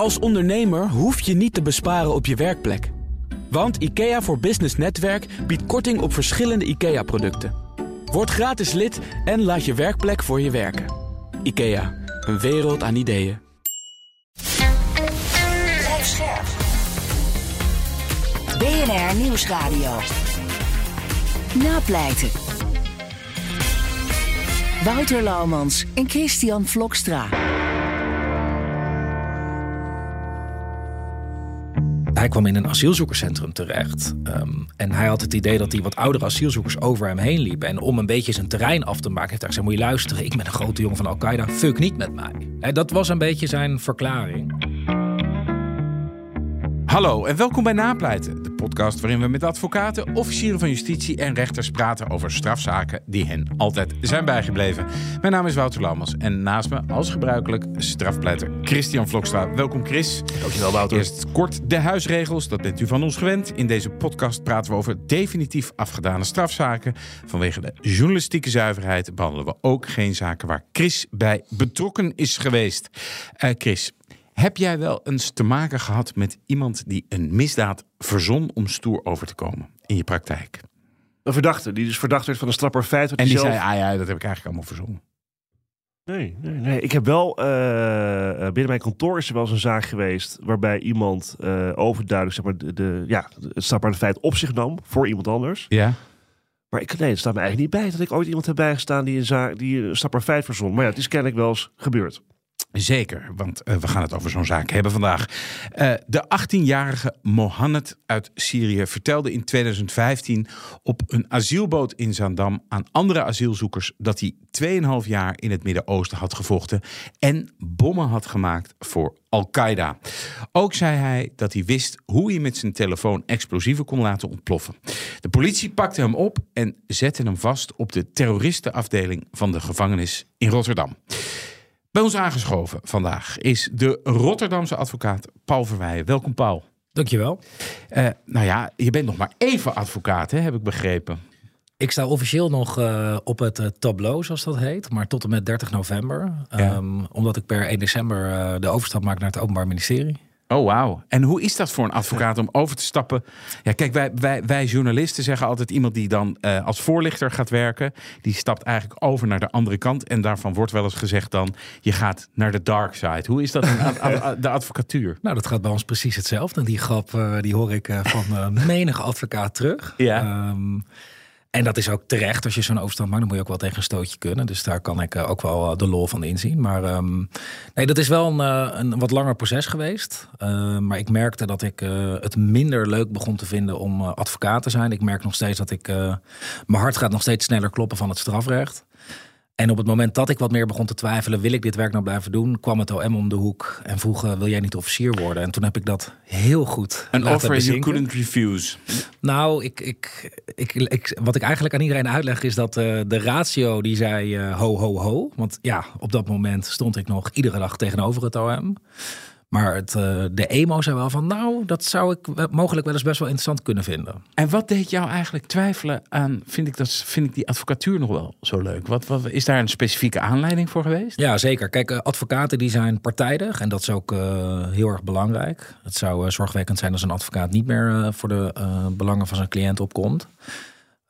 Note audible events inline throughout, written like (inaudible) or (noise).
Als ondernemer hoef je niet te besparen op je werkplek. Want IKEA voor Business Netwerk biedt korting op verschillende IKEA-producten. Word gratis lid en laat je werkplek voor je werken. IKEA, een wereld aan ideeën. BNR Nieuwsradio. Napleiten. Wouter Laumans en Christian Vlokstra. Hij kwam in een asielzoekerscentrum terecht. Ehm, en hij had het idee dat hij wat oudere asielzoekers over hem heen liepen. En om een beetje zijn terrein af te maken, heeft hij gezegd: Moet je luisteren, ik ben een grote jongen van Al-Qaeda, fuck niet met mij. Dat was een beetje zijn verklaring. Hallo en welkom bij Napleiten, de podcast waarin we met advocaten, officieren van justitie en rechters praten over strafzaken die hen altijd zijn bijgebleven. Mijn naam is Wouter Lammers en naast me, als gebruikelijk, strafpleiter Christian Vlokstra. Welkom Chris. Dankjewel Wouter. Eerst kort de huisregels, dat bent u van ons gewend. In deze podcast praten we over definitief afgedane strafzaken. Vanwege de journalistieke zuiverheid behandelen we ook geen zaken waar Chris bij betrokken is geweest. Uh, Chris, heb jij wel eens te maken gehad met iemand die een misdaad verzon om stoer over te komen in je praktijk? Een verdachte, die dus verdacht werd van een strafbaar feit. En die zelf... zei, ah ja, dat heb ik eigenlijk allemaal verzonnen. Nee, nee, nee. Ik heb wel, uh, binnen mijn kantoor is er wel eens een zaak geweest waarbij iemand uh, overduidelijk zeg maar, de, de, ja, het strafbare feit op zich nam voor iemand anders. Ja. Maar ik, nee, het staat me eigenlijk niet bij dat ik ooit iemand heb bijgestaan die een, zaak, die een strafbaar feit verzon. Maar ja, het is kennelijk wel eens gebeurd. Zeker, want uh, we gaan het over zo'n zaak hebben vandaag. Uh, de 18-jarige Mohammed uit Syrië vertelde in 2015 op een asielboot in Zandam aan andere asielzoekers dat hij 2,5 jaar in het Midden-Oosten had gevochten en bommen had gemaakt voor Al-Qaeda. Ook zei hij dat hij wist hoe hij met zijn telefoon explosieven kon laten ontploffen. De politie pakte hem op en zette hem vast op de terroristenafdeling van de gevangenis in Rotterdam. Bij ons aangeschoven vandaag is de Rotterdamse advocaat Paul Verweijen. Welkom Paul. Dankjewel. Uh, nou ja, je bent nog maar even advocaat, hè, heb ik begrepen. Ik sta officieel nog uh, op het uh, tableau, zoals dat heet, maar tot en met 30 november. Ja. Um, omdat ik per 1 december de overstap maak naar het Openbaar Ministerie. Oh, wauw. En hoe is dat voor een advocaat om over te stappen? Ja, kijk, wij, wij, wij journalisten zeggen altijd iemand die dan uh, als voorlichter gaat werken, die stapt eigenlijk over naar de andere kant. En daarvan wordt wel eens gezegd dan, je gaat naar de dark side. Hoe is dat in de advocatuur? Nou, dat gaat bij ons precies hetzelfde. Die grap, uh, die hoor ik uh, van (laughs) menige advocaat terug. Ja. Um, en dat is ook terecht. Als je zo'n overstand maakt, dan moet je ook wel tegen een stootje kunnen. Dus daar kan ik uh, ook wel de lol van inzien. Maar um, nee, dat is wel een, uh, een wat langer proces geweest. Maar ik merkte dat ik het minder leuk begon te vinden om advocaat te zijn. Ik merk nog steeds dat ik... mijn hart gaat nog steeds sneller kloppen van het strafrecht. En op het moment dat ik wat meer begon te twijfelen, wil ik dit werk nou blijven doen, kwam het OM om de hoek en vroeg, wil jij niet officier worden? En toen heb ik dat heel goed Een offer you couldn't refuse. Nou, ik, ik, ik, ik, wat ik eigenlijk aan iedereen uitleg is dat uh, de ratio die zei uh, ho, ho, ho. Want ja, op dat moment stond ik nog iedere dag tegenover het OM. Maar het, uh, de emo zei wel van, nou, dat zou ik mogelijk wel eens best wel interessant kunnen vinden. En wat deed jou eigenlijk twijfelen aan, vind ik, dat, vind ik die advocatuur nog wel zo leuk? Wat, wat, is daar een specifieke aanleiding voor geweest? Ja, zeker. Kijk, uh, advocaten die zijn partijdig en dat is ook uh, heel erg belangrijk. Het zou zorgwekkend zijn als een advocaat niet meer voor de belangen van zijn cliënt opkomt.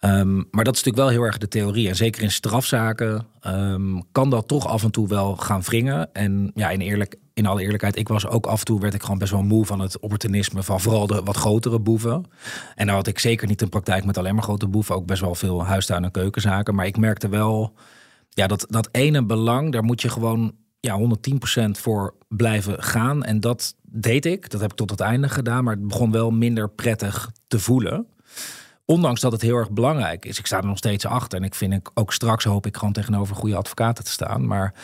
Um, maar dat is natuurlijk wel heel erg de theorie. En zeker in strafzaken um, kan dat toch af en toe wel gaan wringen. En ja, in, eerlijk, in alle eerlijkheid, ik was ook af en toe werd ik gewoon best wel moe van het opportunisme van vooral de wat grotere boeven. En nou had ik zeker niet een praktijk met alleen maar grote boeven, ook best wel veel huistuin- en keukenzaken. Maar ik merkte wel, ja, dat, dat ene belang, daar moet je gewoon ja, 110% voor blijven gaan. En dat deed ik. Dat heb ik tot het einde gedaan. Maar het begon wel minder prettig te voelen. Ondanks dat het heel erg belangrijk is. Ik sta er nog steeds achter. En ik vind ik ook straks hoop ik gewoon tegenover goede advocaten te staan. Maar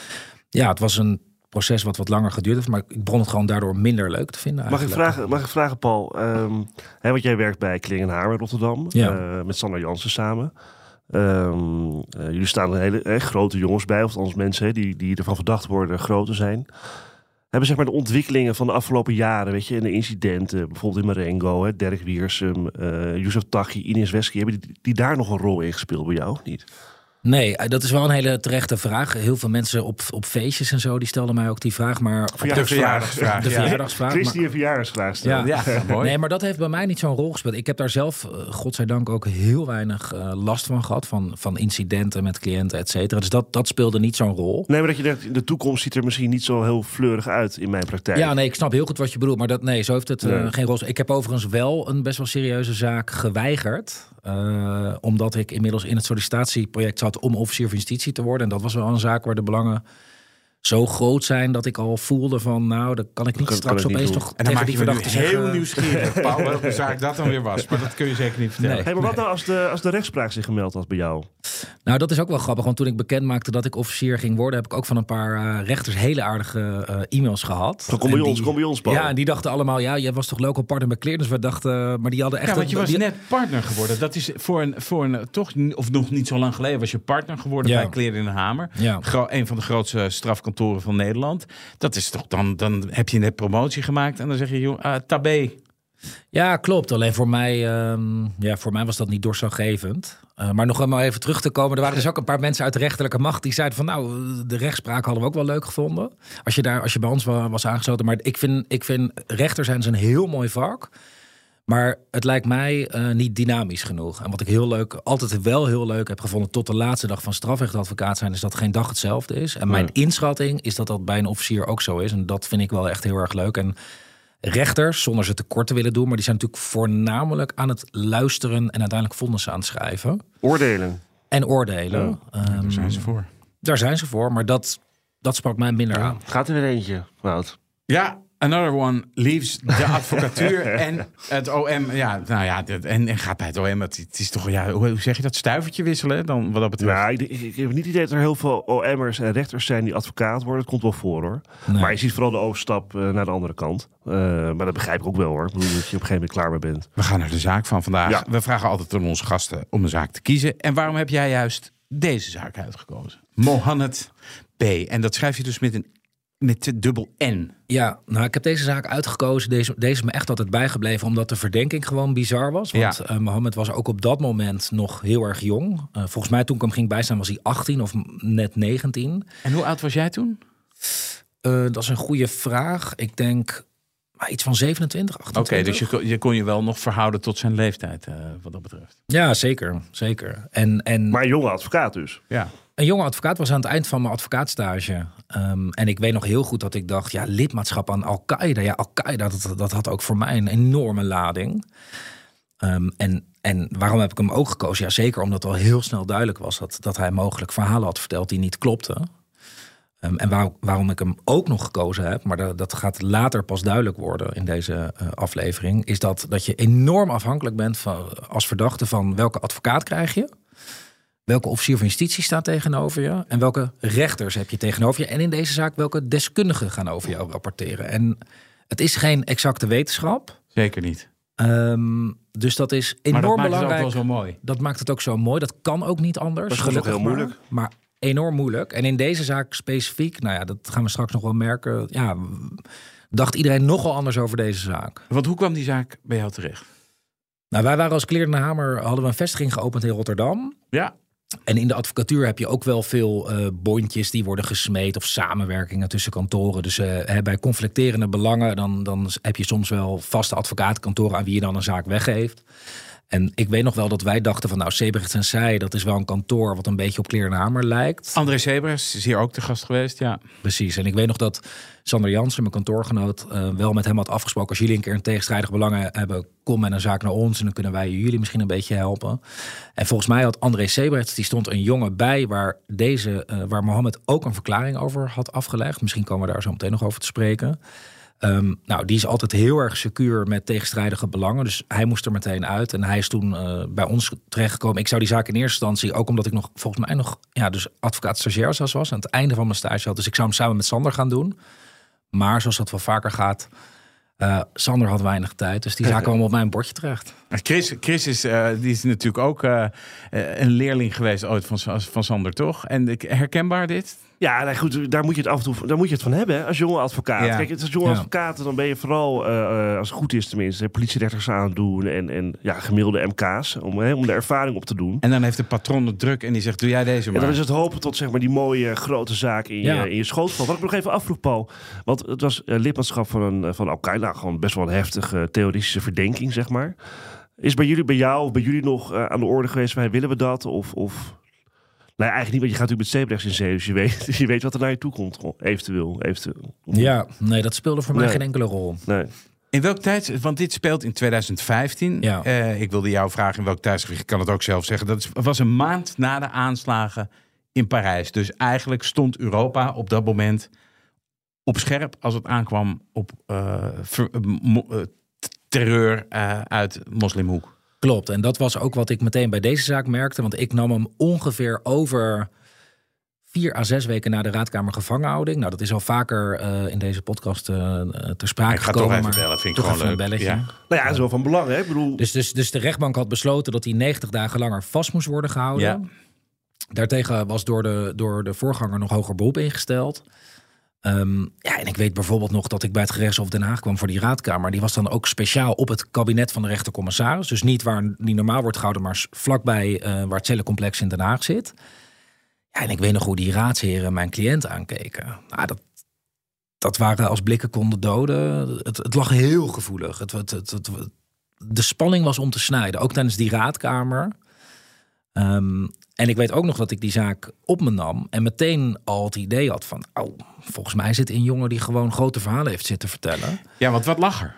ja, het was een proces wat wat langer geduurd heeft. Maar ik begon het gewoon daardoor minder leuk te vinden. Mag ik vragen, mag ik vragen Paul? Um, hè, want jij werkt bij Klingenhaar in Rotterdam. Ja. Uh, met Sander Jansen samen. Um, uh, jullie staan er hele eh, grote jongens bij. Of anders mensen hè, die, die ervan verdacht worden groter zijn. Hebben zeg maar de ontwikkelingen van de afgelopen jaren, weet je, en de incidenten, bijvoorbeeld in Marengo, hè, Dirk Wiersum, uh, Youssef Taghi, Ines Wesky, hebben die, die daar nog een rol in gespeeld bij jou of niet? Nee, eh, dat is wel een hele terechte vraag. Heel veel mensen op, op feestjes en zo, die stelden mij ook die vraag. Maar verjaardagsvraag. De ja. verjaardagsvraag. Chris maar- die een verjaardagsvraag. Ja. Ja, mooi. Nee, maar dat heeft bij mij niet zo'n rol gespeeld. Ik heb daar zelf, eh, godzijdank, ook heel weinig eh, last van gehad. Van, van incidenten met cliënten, et cetera. Dus dat, dat speelde niet zo'n rol. Nee, maar dat je denkt, in de toekomst ziet er misschien niet zo heel fleurig uit in mijn praktijk. Ja, nee, ik snap heel goed wat je bedoelt. Maar dat, nee, zo heeft het Nee. geen rol. Ik heb overigens wel een best wel serieuze zaak geweigerd. omdat ik inmiddels in het sollicitatieproject zat om officier van justitie te worden. En dat was wel een zaak waar de belangen zo groot zijn dat ik al voelde van... nou, dan kan ik niet kan- straks kan niet opeens doen. nog En dan tegen maak die verdachte heel zeggen... nieuwsgierig, (laughs) Paul, welke zaak dat dan weer was. Maar dat kun je zeker niet vertellen. Nee. Hey, maar wat nou als de, als de rechtspraak zich gemeld had bij jou? Nou, dat is ook wel grappig. Want toen ik bekend maakte dat ik officier ging worden... heb ik ook van een paar eh, rechters hele aardige eh, e-mails gehad. Van, kom bij ons, kom bij ons, Paul. Ja, en die dachten allemaal... ja, jij was toch local partner bij Clear? Dus we dachten... maar die hadden echt... Ja, want je een- was die- net partner geworden. Dat is voor een, voor een toch, of nog niet zo lang geleden, was je partner geworden Ja. bij Kleren in de Hamer. Ja. Gro- een van de grootste strafkantoren van Nederland. Dat is toch dan, dan heb je net promotie gemaakt en dan zeg je, joh, ah, tabé. Ja, klopt. Alleen voor mij, ehm, ja, voor mij was dat niet doorslaggevend. Eh, maar nog eenmaal even terug te komen. Er waren dus ook een paar mensen uit de rechterlijke macht die zeiden van nou, de rechtspraak hadden we ook wel leuk gevonden. Als je, daar, als je bij ons wa- was aangesloten. Maar ik vind, ik vind rechter zijn een heel mooi vak. Maar het lijkt mij eh, niet dynamisch genoeg. En wat ik heel leuk, altijd wel heel leuk heb gevonden tot de laatste dag van strafrechtadvocaat zijn, is dat geen dag hetzelfde is. En mijn inschatting is dat dat bij een officier ook zo is. En dat vind ik wel echt heel erg leuk. En rechters, zonder ze tekort te willen doen, maar die zijn natuurlijk voornamelijk aan het luisteren en uiteindelijk vonnissen aan het schrijven. Oordelen. En oordelen. Ehm, Daar zijn ze voor. daar zijn ze voor, maar dat, dat sprak mij minder aan. Gaat er weer eentje, Wout. Ja, another one leaves de (laughs) advocatuur en het OM. Ja, nou ja, en, en gaat bij het OM. Het, het is toch, ja, hoe, zeg je dat? Stuivertje wisselen dan wat dat betreft? Nou, ik, ik, ik heb niet het idee dat er heel veel OM'ers en rechters zijn die advocaat worden. Dat komt wel voor hoor. Nee. Maar je ziet vooral de overstap eh, naar de andere kant. Eh, maar dat begrijp ik ook wel hoor. Ik bedoel dat je op een gegeven moment klaar mee bent. We gaan naar de zaak van vandaag. Ja. We vragen altijd aan onze gasten om een zaak te kiezen. En waarom heb jij juist deze zaak uitgekozen? Mohammed B. En dat schrijf je dus met een met de dubbel N. Ja, nou, ik heb deze zaak uitgekozen. Deze, deze is me echt altijd bijgebleven, omdat de verdenking gewoon bizar was. Want Ja. eh, Mohammed was ook op dat moment nog heel erg jong. Eh, volgens mij toen ik hem ging bijstaan was hij 18 of net 19. En hoe oud was jij toen? Eh, dat is een goede vraag. Ik denk maar iets van 27, Oké, 28. dus je, kon- je kon je wel nog verhouden tot zijn leeftijd, eh, wat dat betreft. Ja, zeker. zeker. En, en Maar een jonge advocaat dus. Ja. Een jonge advocaat was aan het eind van mijn advocaatstage. Ehm, en ik weet nog heel goed dat ik dacht, ja, lidmaatschap aan Al-Qaeda. Ja, Al-Qaeda, dat, dat had ook voor mij een enorme lading. Ehm, en, en waarom heb ik hem ook gekozen? Ja, zeker omdat al heel snel duidelijk was dat, dat hij mogelijk verhalen had verteld die niet klopten. Ehm, en waar- waarom ik hem ook nog gekozen heb, maar dat, dat gaat later pas duidelijk worden in deze eh, aflevering, is dat, dat je enorm afhankelijk bent van, als verdachte van welke advocaat krijg je. Welke officier van justitie staat tegenover je? En welke rechters heb je tegenover je? En in deze zaak, welke deskundigen gaan over jou rapporteren? En het is geen exacte wetenschap. Zeker niet. Ehm, dus dat is Maar enorm dat maakt het ook belangrijk. wel zo mooi. Dat maakt het ook zo mooi. Dat kan ook niet anders. Dat is gelukkig heel maar. moeilijk? Maar enorm moeilijk. En in deze zaak specifiek, nou ja, dat gaan we straks nog wel merken. Ja, dacht iedereen nogal anders over deze zaak. Want hoe kwam die zaak bij jou terecht? Nou, wij waren als Kleer en Hamer, hadden we een vestiging geopend in Rotterdam. Ja. En in de advocatuur heb je ook wel veel eh, bondjes die worden gesmeed of samenwerkingen tussen kantoren. Dus eh, bij conflicterende belangen, dan, dan heb je soms wel vaste advocatenkantoren aan wie je dan een zaak weggeeft. En ik weet nog wel dat wij dachten van nou, Sebrechts en Zij, dat is wel een kantoor wat een beetje op Kleer en Hamer lijkt. André Sebres is hier ook te gast geweest, ja. Precies. En ik weet nog dat Sander Jansen, mijn kantoorgenoot, eh, wel met hem had afgesproken. Als jullie een keer een tegenstrijdig belangen hebben, kom met een zaak naar ons. En dan kunnen wij jullie misschien een beetje helpen. En volgens mij had André Sebrechts, die stond een jongen bij waar, deze, eh, waar Mohammed ook een verklaring over had afgelegd. Misschien komen we daar zo meteen nog over te spreken. Ehm, nou, die is altijd heel erg secuur met tegenstrijdige belangen. Dus hij moest er meteen uit. En hij is toen eh, bij ons terechtgekomen. Ik zou die zaak in eerste instantie, ook omdat ik nog volgens mij nog ja, dus advocaat stagiair was, was aan het einde van mijn stage had. Dus ik zou hem samen met Sander gaan doen. Maar zoals dat wel vaker gaat, eh, Sander had weinig tijd. Dus die (laughs) zaak kwam op mijn bordje terecht. Chris, Chris is, eh, die is natuurlijk ook eh, eh, een leerling geweest ooit van, van Sander, toch? En ik- herkenbaar dit? Ja, nou goed, daar moet je het af en toe daar moet je het van hebben hè, als jonge advocaat. Ja. Kijk, als jonge Ja. advocaat, dan ben je vooral, eh, eh, als het goed is tenminste, politierechters aandoen en, en ja, gemiddelde MK's, om, hè, om de ervaring op te doen. En dan heeft de patron het druk en die zegt, doe jij deze En maar. dan is het hopen tot zeg maar, die mooie grote zaak in, Ja. je, in je schoot valt. Wat ik nog even afvroeg, Paul. Want het was lidmaatschap van, een, van Al-Qaeda. Gewoon best wel een heftige terroristische verdenking, zeg maar. Is bij jullie, bij jou, of bij jullie nog eh, aan de orde geweest... Wij, willen we dat? Of, of... Nee, eigenlijk niet, want je gaat natuurlijk met zeebrechts in zee. Dus je weet, (laughs) je weet wat er naar je toe komt. Eventueel, eventueel. Ja, nee, dat speelde voor mij Nee. geen enkele rol. Nee. In welk tijd, want dit speelt in 2015. Ja. Eh, ik wilde jou vragen in welk tijdsgewicht, ik kan het ook zelf zeggen. Dat was een maand na de aanslagen in Parijs. Dus eigenlijk stond Europa op dat moment op scherp als het aankwam op eh, ver- terreur eh, uit moslimhoek. Klopt, en dat was ook wat ik meteen bij deze zaak merkte. Want ik nam hem ongeveer over vier à zes weken na de raadkamer gevangenhouding. Nou, dat is al vaker eh, in deze podcast eh, eh, ter sprake Ik ga gekomen. toch even maar bellen, vind ik gewoon een leuk. belletje. Ja. Nou ja, dat is wel van belang, hè? Ik bedoel... Dus, dus, dus de rechtbank had besloten dat hij 90 dagen langer vast moest worden gehouden. Ja. Daartegen was door de, door de voorganger nog hoger beroep ingesteld. Ehm, ja, en ik weet bijvoorbeeld nog dat ik bij het gerechtshof Den Haag kwam voor die raadkamer. Die was dan ook speciaal op het kabinet van de rechtercommissaris. Dus niet waar die normaal wordt gehouden, maar vlakbij eh, waar het cellencomplex in Den Haag zit. Ja, en ik weet nog hoe die raadsheren mijn cliënt aankeken. Nou, dat, dat waren als blikken konden doden. Het, het lag heel gevoelig. Het, het- de spanning was om te snijden, ook tijdens die raadkamer. Ehm, en ik weet ook nog dat ik die zaak op me nam en meteen al het idee had van, oh, volgens mij zit een jongen die gewoon grote verhalen heeft zitten vertellen. Ja, want wat lag er?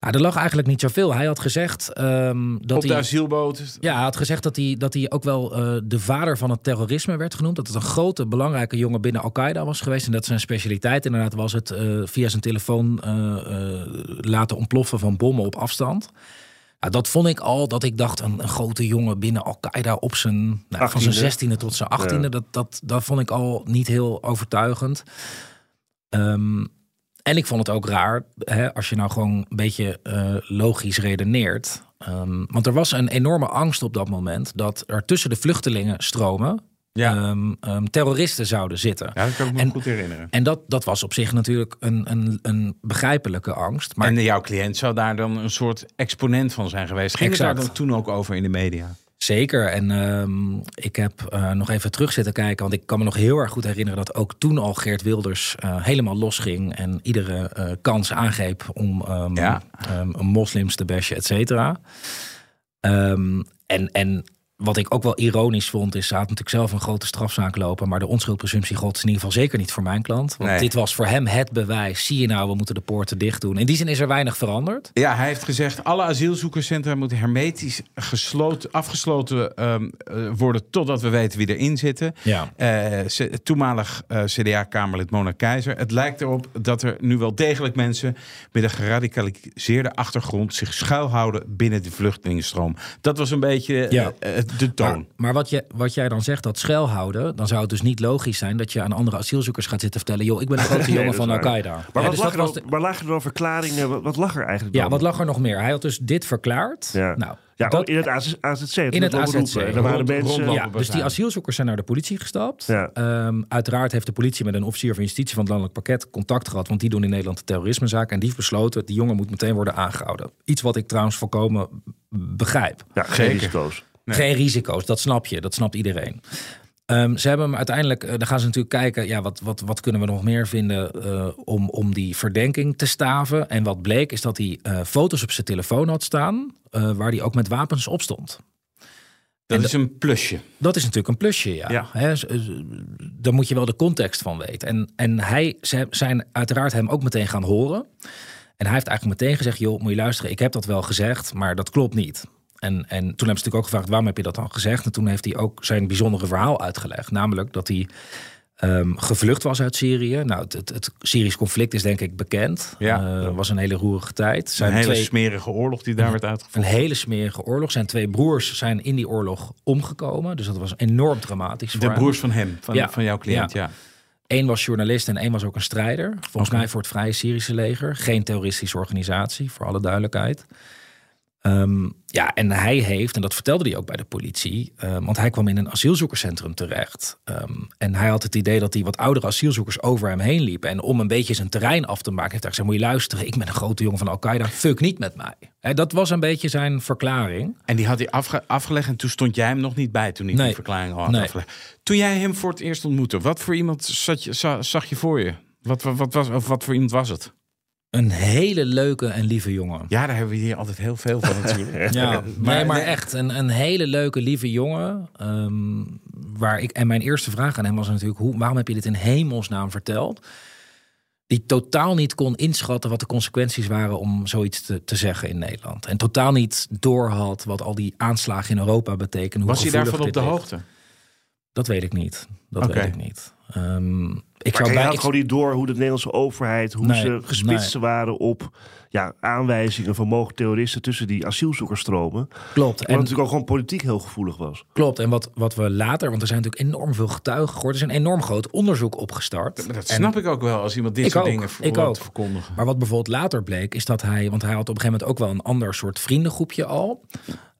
Nou, er lag eigenlijk niet zoveel. Hij had gezegd ehm, dat op de hij. asielboot. Ja, hij had gezegd dat hij, dat hij ook wel eh, de vader van het terrorisme werd genoemd. Dat het een grote, belangrijke jongen binnen Al-Qaeda was geweest. En dat zijn specialiteit inderdaad was het eh, via zijn telefoon eh, laten ontploffen van bommen op afstand. Nou, dat vond ik al, dat ik dacht, een, een grote jongen binnen Al-Qaeda op zijn, nou, van zijn 18e. zestiende tot zijn achttiende. Ja. Dat, dat, dat vond ik al niet heel overtuigend. Ehm, en ik vond het ook raar, hè, als je nou gewoon een beetje eh, logisch redeneert. Ehm, want er was een enorme angst op dat moment dat er tussen de vluchtelingenstromen Ja. ehm, ehm, terroristen zouden zitten. Ja, dat kan ik me En- goed herinneren. En dat, dat was op zich natuurlijk een, een, een begrijpelijke angst. Maar en jouw cliënt zou daar dan een soort exponent van zijn geweest. Ging het Exact. daar dan toen ook over in de media? Zeker. En ehm, ik heb eh, nog even terug zitten kijken. Want ik kan me nog heel erg goed herinneren dat ook toen al Geert Wilders eh, helemaal losging. En iedere eh, kans aangreep om Ja. moslims te bashen, et cetera. En, en wat ik ook wel ironisch vond, is, hij had natuurlijk zelf een grote strafzaak lopen. Maar de onschuldpresumptie gold is in ieder geval zeker niet voor mijn klant. Want Nee. dit was voor hem het bewijs. Zie je nou, we moeten de poorten dicht doen. In die zin is er weinig veranderd. Ja, hij heeft gezegd: alle asielzoekerscentra moeten hermetisch gesloten, afgesloten ehm, eh, worden totdat we weten wie erin zitten. Ja. Eh, toenmalig eh, CDA-kamerlid Mona Keizer. Het lijkt erop dat er nu wel degelijk mensen met een geradicaliseerde achtergrond zich schuilhouden binnen de vluchtelingenstroom. Dat was een beetje Ja. eh, de toon. Maar, maar wat, je, wat jij dan zegt, dat schuilhouden, dan zou het dus niet logisch zijn dat je aan andere asielzoekers gaat zitten vertellen: joh, ik ben een (laughs) grote Nee, jongen van. Al-Qaeda. Maar, Ja, wat, dus lag er de- maar lagen er dan verklaringen? Wat, wat lag er eigenlijk ja, dan? wat lag er nog meer? Hij had dus dit verklaard. Ja. Nou, Ja, dat- in het AZ- AZC. In het AZC. En er waren mensen... ja, dus die asielzoekers zijn naar de politie gestapt. Ja. Ehm, uiteraard heeft de politie met een officier van justitie van het landelijk pakket contact gehad. Want die doen in Nederland de terrorismezaak. En die heeft besloten, die jongen moet meteen worden aangehouden. Iets wat ik trouwens volkomen begrijp. Ja, geen Zeker. risico's. Nee. Geen risico's, dat snap je. Dat snapt iedereen. Ehm, ze hebben hem uiteindelijk, eh, dan gaan ze natuurlijk kijken, ja, wat, wat, wat kunnen we nog meer vinden eh, om, om die verdenking te staven. En wat bleek is dat hij eh, foto's op zijn telefoon had staan, waar hij ook met wapens op stond. dat en is een plusje. Dat is natuurlijk een plusje, ja. Daar moet je wel de context van weten. En, en hij, ze zijn uiteraard hem ook meteen gaan horen. En hij heeft eigenlijk meteen gezegd, joh, moet je luisteren, ik heb dat wel gezegd, maar dat klopt niet. En, en toen hebben ze natuurlijk ook gevraagd, waarom heb je dat dan gezegd? En toen heeft hij ook zijn bijzondere verhaal uitgelegd. Namelijk dat hij ehm, gevlucht was uit Syrië. Nou, het, het, het Syrisch conflict is denk ik bekend. Ja. Eh, was een hele roerige tijd. Een Zijn hele twee- smerige oorlog die daar werd een uitgevoerd. hele smerige oorlog. Zijn twee broers zijn in die oorlog omgekomen. Dus dat was enorm dramatisch voor De hem. broers van hem, van, Ja. van jouw cliënt, ja. Eén was journalist en één was ook een strijder. Volgens mij voor het Vrije Syrische leger. Geen terroristische organisatie, voor alle duidelijkheid. Ehm, ja, en hij heeft, en dat vertelde hij ook bij de politie, ehm, want hij kwam in een asielzoekerscentrum terecht. Ehm, en hij had het idee dat hij wat oudere asielzoekers over hem heen liepen. En om een beetje zijn terrein af te maken, heeft hij gezegd: Moet je luisteren, ik ben een grote jongen van Al-Qaeda, fuck niet met mij. Dat was een beetje zijn verklaring. En die had hij afge- afgelegd en toen stond jij hem nog niet bij toen hij Nee. die verklaring had Nee. afgelegd. Toen jij hem voor het eerst ontmoette, wat voor iemand zat je, za- zag je voor je? Wat, wat, wat, was, of wat voor iemand was het? Een hele leuke en lieve jongen. Ja, daar hebben we hier altijd heel veel van natuurlijk. (laughs) Ja, Maar- nee, maar echt een, een hele leuke, lieve jongen. ehm, waar ik, en mijn eerste vraag aan hem was natuurlijk: hoe, waarom heb je dit in hemelsnaam verteld? Die totaal niet kon inschatten wat de consequenties waren om zoiets te, te zeggen in Nederland. En totaal niet doorhad wat al die aanslagen in Europa betekenen. hoe Was hij daarvan op de hoogte? Dat weet ik niet. Dat weet ik niet. Ehm, ik Maar zou bij, had ik- gewoon niet door hoe de Nederlandse overheid, hoe Nee, ze gespitst nee. waren op ja, aanwijzingen van mogelijke terroristen tussen die asielzoekerstromen. klopt. Wat En natuurlijk ook gewoon politiek heel gevoelig was. Klopt. En wat, wat we later, want er zijn natuurlijk enorm veel getuigen geworden. Er is een enorm groot onderzoek opgestart. Dat En- snap ik ook wel als iemand dit soort ook, dingen voor, ik ook. verkondigen. Maar wat bijvoorbeeld later bleek, is dat hij, want hij had op een gegeven moment ook wel een ander soort vriendengroepje al.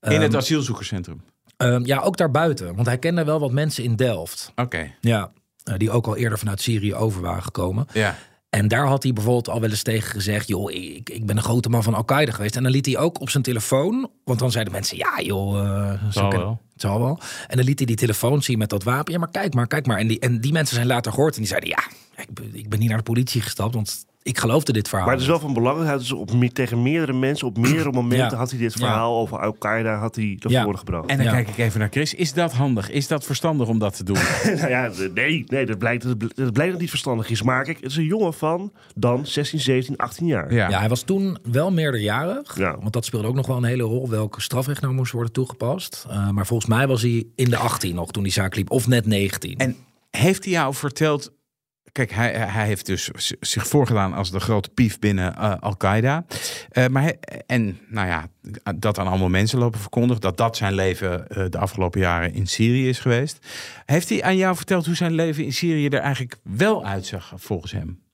In het Ehm, asielzoekerscentrum. ehm, ja, ook daarbuiten. Want hij kende wel wat mensen in Delft. Oké, Ja. Eh, die ook al eerder vanuit Syrië over waren gekomen. ja. En daar had hij bijvoorbeeld al wel eens tegen gezegd: joh, ik, ik ben een grote man van Al-Qaeda geweest. En dan liet hij ook op zijn telefoon, want dan zeiden mensen: ja, joh, eh, zo Zal ken- wel. Het zal wel. En dan liet hij die telefoon zien met dat wapen. Ja, maar kijk maar, kijk maar. En die, en die mensen zijn later gehoord en die zeiden: ja, ik, ben- ik ben niet naar de politie gestapt, want ik geloofde dit verhaal. Maar het is wel van belang. Hij dus op, tegen meerdere mensen op meerdere (clears throat) momenten Ja. had hij dit Ja. verhaal over Al-Qaeda had hij naar Ja. voren gebracht. En dan Ja. kijk ik even naar Chris. Is dat handig? Is dat verstandig om dat te doen? (laughs) nou ja, nee, nee dat, blijkt, dat bl- dat blijkt dat niet verstandig is. Maar kijk, het is een jongen van dan 16, 17, 18 jaar. Ja. Ja, hij was toen wel meerderjarig. Ja. Want dat speelde ook nog wel een hele rol. Welke strafrecht nou moest worden toegepast. Eh, maar volgens mij was hij in de 18 nog toen die zaak liep. Of net 19. En heeft hij jou verteld... Kijk, hij, hij heeft dus zich voorgedaan als de grote pief binnen eh, Al-Qaeda. Eh, maar en nou ja, dat aan allemaal mensen lopen verkondigd... dat dat zijn leven eh, de afgelopen jaren in Syrië is geweest. Heeft hij aan jou verteld hoe zijn leven in Syrië er eigenlijk wel uitzag volgens hem?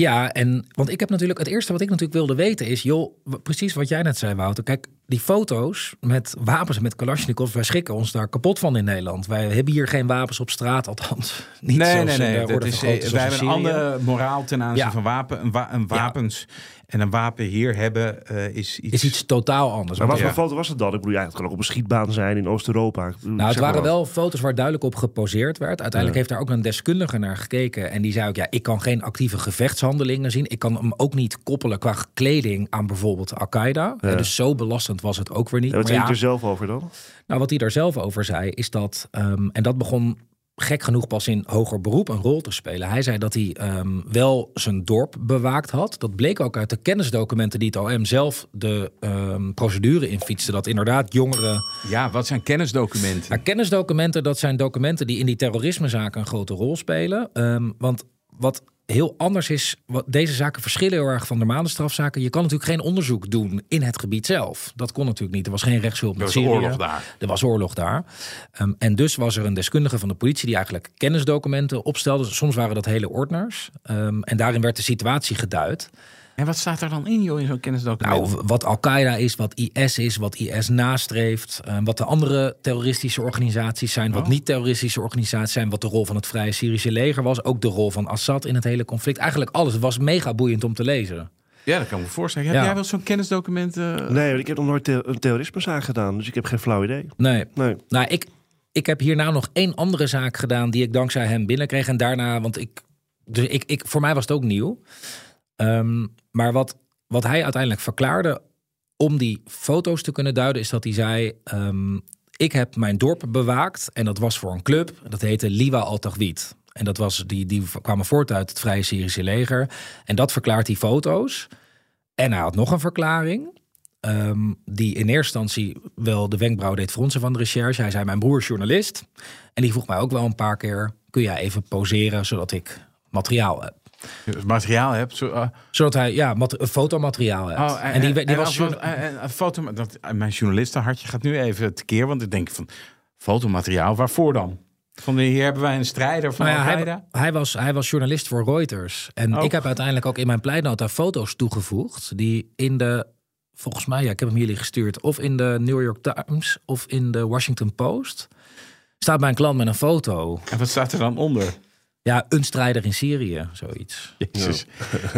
Ja, en want ik heb natuurlijk het eerste wat ik natuurlijk wilde weten is, joh, precies wat jij net zei, Wouter. Kijk, die foto's met wapens en met Kalashnikov, wij schrikken ons daar kapot van in Nederland. Wij hebben hier geen wapens op straat, althans. (laughs) Niet nee, zoals nee, nee. Dat is, eh, wij hebben een andere moraal ten aanzien Ja. van wapen. Wa- een wapens en een wapen hier hebben eh, is iets... Is iets totaal anders. Maar wat voor foto was het dan? Ik bedoel, ja, het kan ook op een schietbaan zijn in Oost-Europa. Nou, het waren wel foto's waar duidelijk op geposeerd werd. Uiteindelijk heeft daar ook een deskundige naar gekeken. En die zei ook, ja, ik kan geen actieve gevechtshandelingen zien. Ik kan hem ook niet koppelen qua kleding aan bijvoorbeeld Al-Qaeda. Ja. Dus zo belastend was het ook weer niet. Ja, wat zei je ja, er zelf over dan? Nou, wat hij daar zelf over zei, is dat, ehm, en dat begon gek genoeg pas in hoger beroep een rol te spelen. Hij zei dat hij ehm, wel zijn dorp bewaakt had. Dat bleek ook uit de kennisdocumenten die het OM zelf de ehm, procedure infietste. Dat inderdaad jongeren. Ja, wat zijn kennisdocumenten? Kennisdocumenten, dat zijn documenten die in die terrorismezaken een grote rol spelen. Ehm, want wat heel anders is, wat, deze zaken verschillen heel erg van normale strafzaken. Je kan natuurlijk geen onderzoek doen in het gebied zelf. Dat kon natuurlijk niet. Er was geen rechtshulp Er was oorlog daar. Er was oorlog daar. Ehm, en dus was er een deskundige van de politie die eigenlijk kennisdocumenten opstelde. Soms waren dat hele ordners. Ehm, en daarin werd de situatie geduid. En wat staat er dan in, joh, in zo'n kennisdocument? Nou, wat Al-Qaeda is, wat IS is, wat IS nastreeft. eh, wat de andere terroristische organisaties zijn, wat Oh. niet-terroristische organisaties zijn. Wat de rol van het Vrije Syrische leger was. Ook de rol van Assad in het hele conflict. Eigenlijk alles. Het was mega boeiend om te lezen. ja, dat kan ik me voorstellen. Heb Ja. jij wel zo'n kennisdocument? eh, Nee, want ik heb nog nooit een terrorismezaak gedaan. Dus ik heb geen flauw idee. Nee, Nee. Nou, ik, ik heb hierna nog één andere zaak gedaan die ik dankzij hem binnenkreeg. En daarna, want ik, dus ik, ik, voor mij was het ook nieuw. Ehm, maar wat, wat hij uiteindelijk verklaarde om die foto's te kunnen duiden, is dat hij zei: ehm, Ik heb mijn dorp bewaakt. En dat was voor een club. Dat heette Liwa Al Tawhid. En dat was, die, die kwamen voort uit het Vrije Syrische leger. En dat verklaart die foto's. En hij had nog een verklaring. ehm, die in eerste instantie wel de wenkbrauw deed fronsen van de recherche. Hij zei, mijn broer is journalist. En die vroeg mij ook wel een paar keer... kun jij even poseren, zodat ik materiaal heb. Dus materiaal hebt? Zo, eh, Zodat hij, ja, mat- fotomateriaal heeft. oh, en, die, die en was... en- foto, dat, mijn journalistenhartje gaat nu even tekeer. Want ik denk van, fotomateriaal, waarvoor dan? Van hier hebben wij een strijder van Nou ja, Al-Qaeda. hij, hij, was, hij was journalist voor Reuters. En Oh. ik heb uiteindelijk ook in mijn pleitnota foto's toegevoegd... die in de volgens mij, ja, ik heb hem jullie gestuurd, of in de New York Times of in de Washington Post. Staat mijn klant met een foto. En wat staat er dan onder? Ja, een strijder in Syrië, zoiets. Jezus.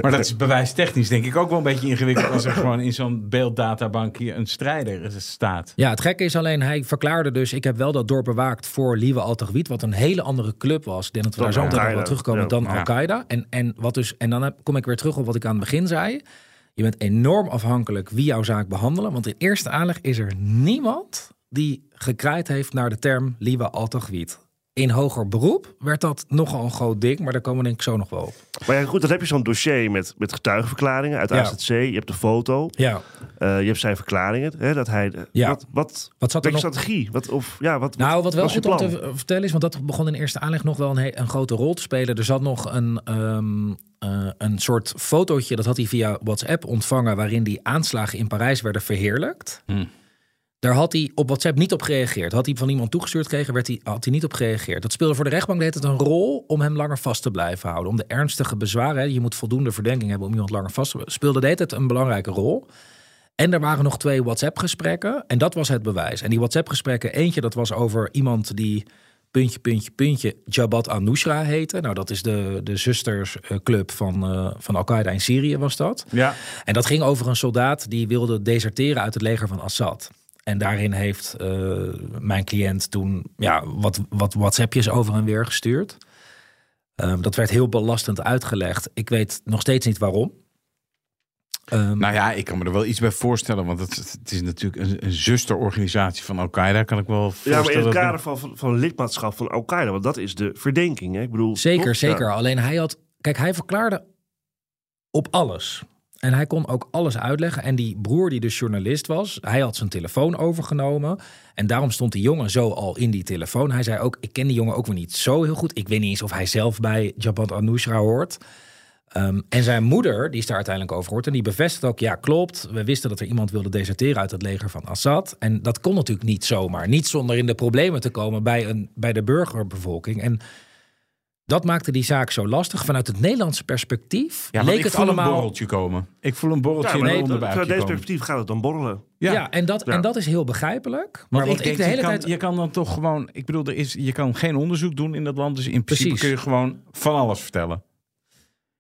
Maar dat is bewijstechnisch denk ik ook wel een beetje ingewikkeld als er gewoon in zo'n beelddatabank hier een strijder staat. Ja, het gekke is alleen, hij verklaarde dus, ik heb wel dat dorp bewaakt voor Lieve Al-Tawhid, wat een hele andere club was. Ik denk dat we Dan daar zo meteen wel terugkomen Ja. dan. Al-Qaeda. En, en, wat dus, en dan heb, kom ik weer terug op wat ik aan het begin zei. Je bent enorm afhankelijk wie jouw zaak behandelen, want in eerste aanleg is er niemand die gekraaid heeft naar de term Lieve Al-Tawhid. In hoger beroep werd dat nogal een groot ding, maar daar komen we denk ik zo nog wel op. Maar ja, goed, dan heb je zo'n dossier met, met getuigenverklaringen uit Ja. AZC. Je hebt de foto. Ja, eh, je hebt zijn verklaringen. Hè, dat hij, Ja. Wat, wat, wat zat er nog? strategie? Wat, of, ja, wat, Nou, wat wel goed om te vertellen is, want dat begon in eerste aanleg nog wel een, een grote rol te spelen. Er zat nog een, ehm, eh, een soort fotootje, dat had hij via WhatsApp ontvangen, waarin die aanslagen in Parijs werden verheerlijkt. Hmm. Daar had hij op WhatsApp niet op gereageerd. Had hij van iemand toegestuurd gekregen, werd hij, had hij niet op gereageerd. Dat speelde voor de rechtbank deed het een rol om hem langer vast te blijven houden. Om de ernstige bezwaren, hè, je moet voldoende verdenking hebben om iemand langer vast te speelde deed het een belangrijke rol. En er waren nog twee WhatsApp-gesprekken. En dat was het bewijs. En die WhatsApp-gesprekken, eentje dat was over iemand die puntje, puntje, puntje Jabhat al-Nusra heette. Nou, dat is de, de zustersclub van, eh, van Al-Qaeda in Syrië was dat. Ja. En dat ging over een soldaat die wilde deserteren uit het leger van Assad. En daarin heeft eh, mijn cliënt toen ja, wat, wat WhatsAppjes over en weer gestuurd. Ehm, dat werd heel belastend uitgelegd. Ik weet nog steeds niet waarom. Ehm, Nou ja, ik kan me er wel iets bij voorstellen, want het, het is natuurlijk een, een zusterorganisatie van Al-Qaeda, kan ik wel Ja, voorstellen. maar in het kader van, van, van lidmaatschap van Al-Qaeda. Want dat is de verdenking. Hè? Ik bedoel, Zeker, toch? zeker. Ja. Alleen hij had. Kijk, hij verklaarde op alles. En hij kon ook alles uitleggen. En die broer, die dus journalist was, hij had zijn telefoon overgenomen. En daarom stond die jongen zo al in die telefoon. Hij zei ook: Ik ken die jongen ook weer niet zo heel goed. Ik weet niet eens of hij zelf bij Jabhat al-Nusra hoort. Ehm, en zijn moeder, die is daar uiteindelijk over gehoord. En die bevestigt ook: Ja, klopt. We wisten dat er iemand wilde deserteren uit het leger van Assad. En dat kon natuurlijk niet zomaar. Niet zonder in de problemen te komen bij, een, bij de burgerbevolking. En dat maakte die zaak zo lastig. Vanuit het Nederlandse perspectief Ja, leek ik het voel allemaal. een borreltje komen. Ik voel een borreltje Ja, nee, vanuit deze komen. perspectief gaat het dan borrelen. Ja, en, dat, Ja. en dat is heel begrijpelijk. Maar Want ik de hele je, kan, tijd. je kan dan toch gewoon... Ik bedoel, er is, je kan geen onderzoek doen in dat land. Dus in principe Precies. kun je gewoon van alles vertellen.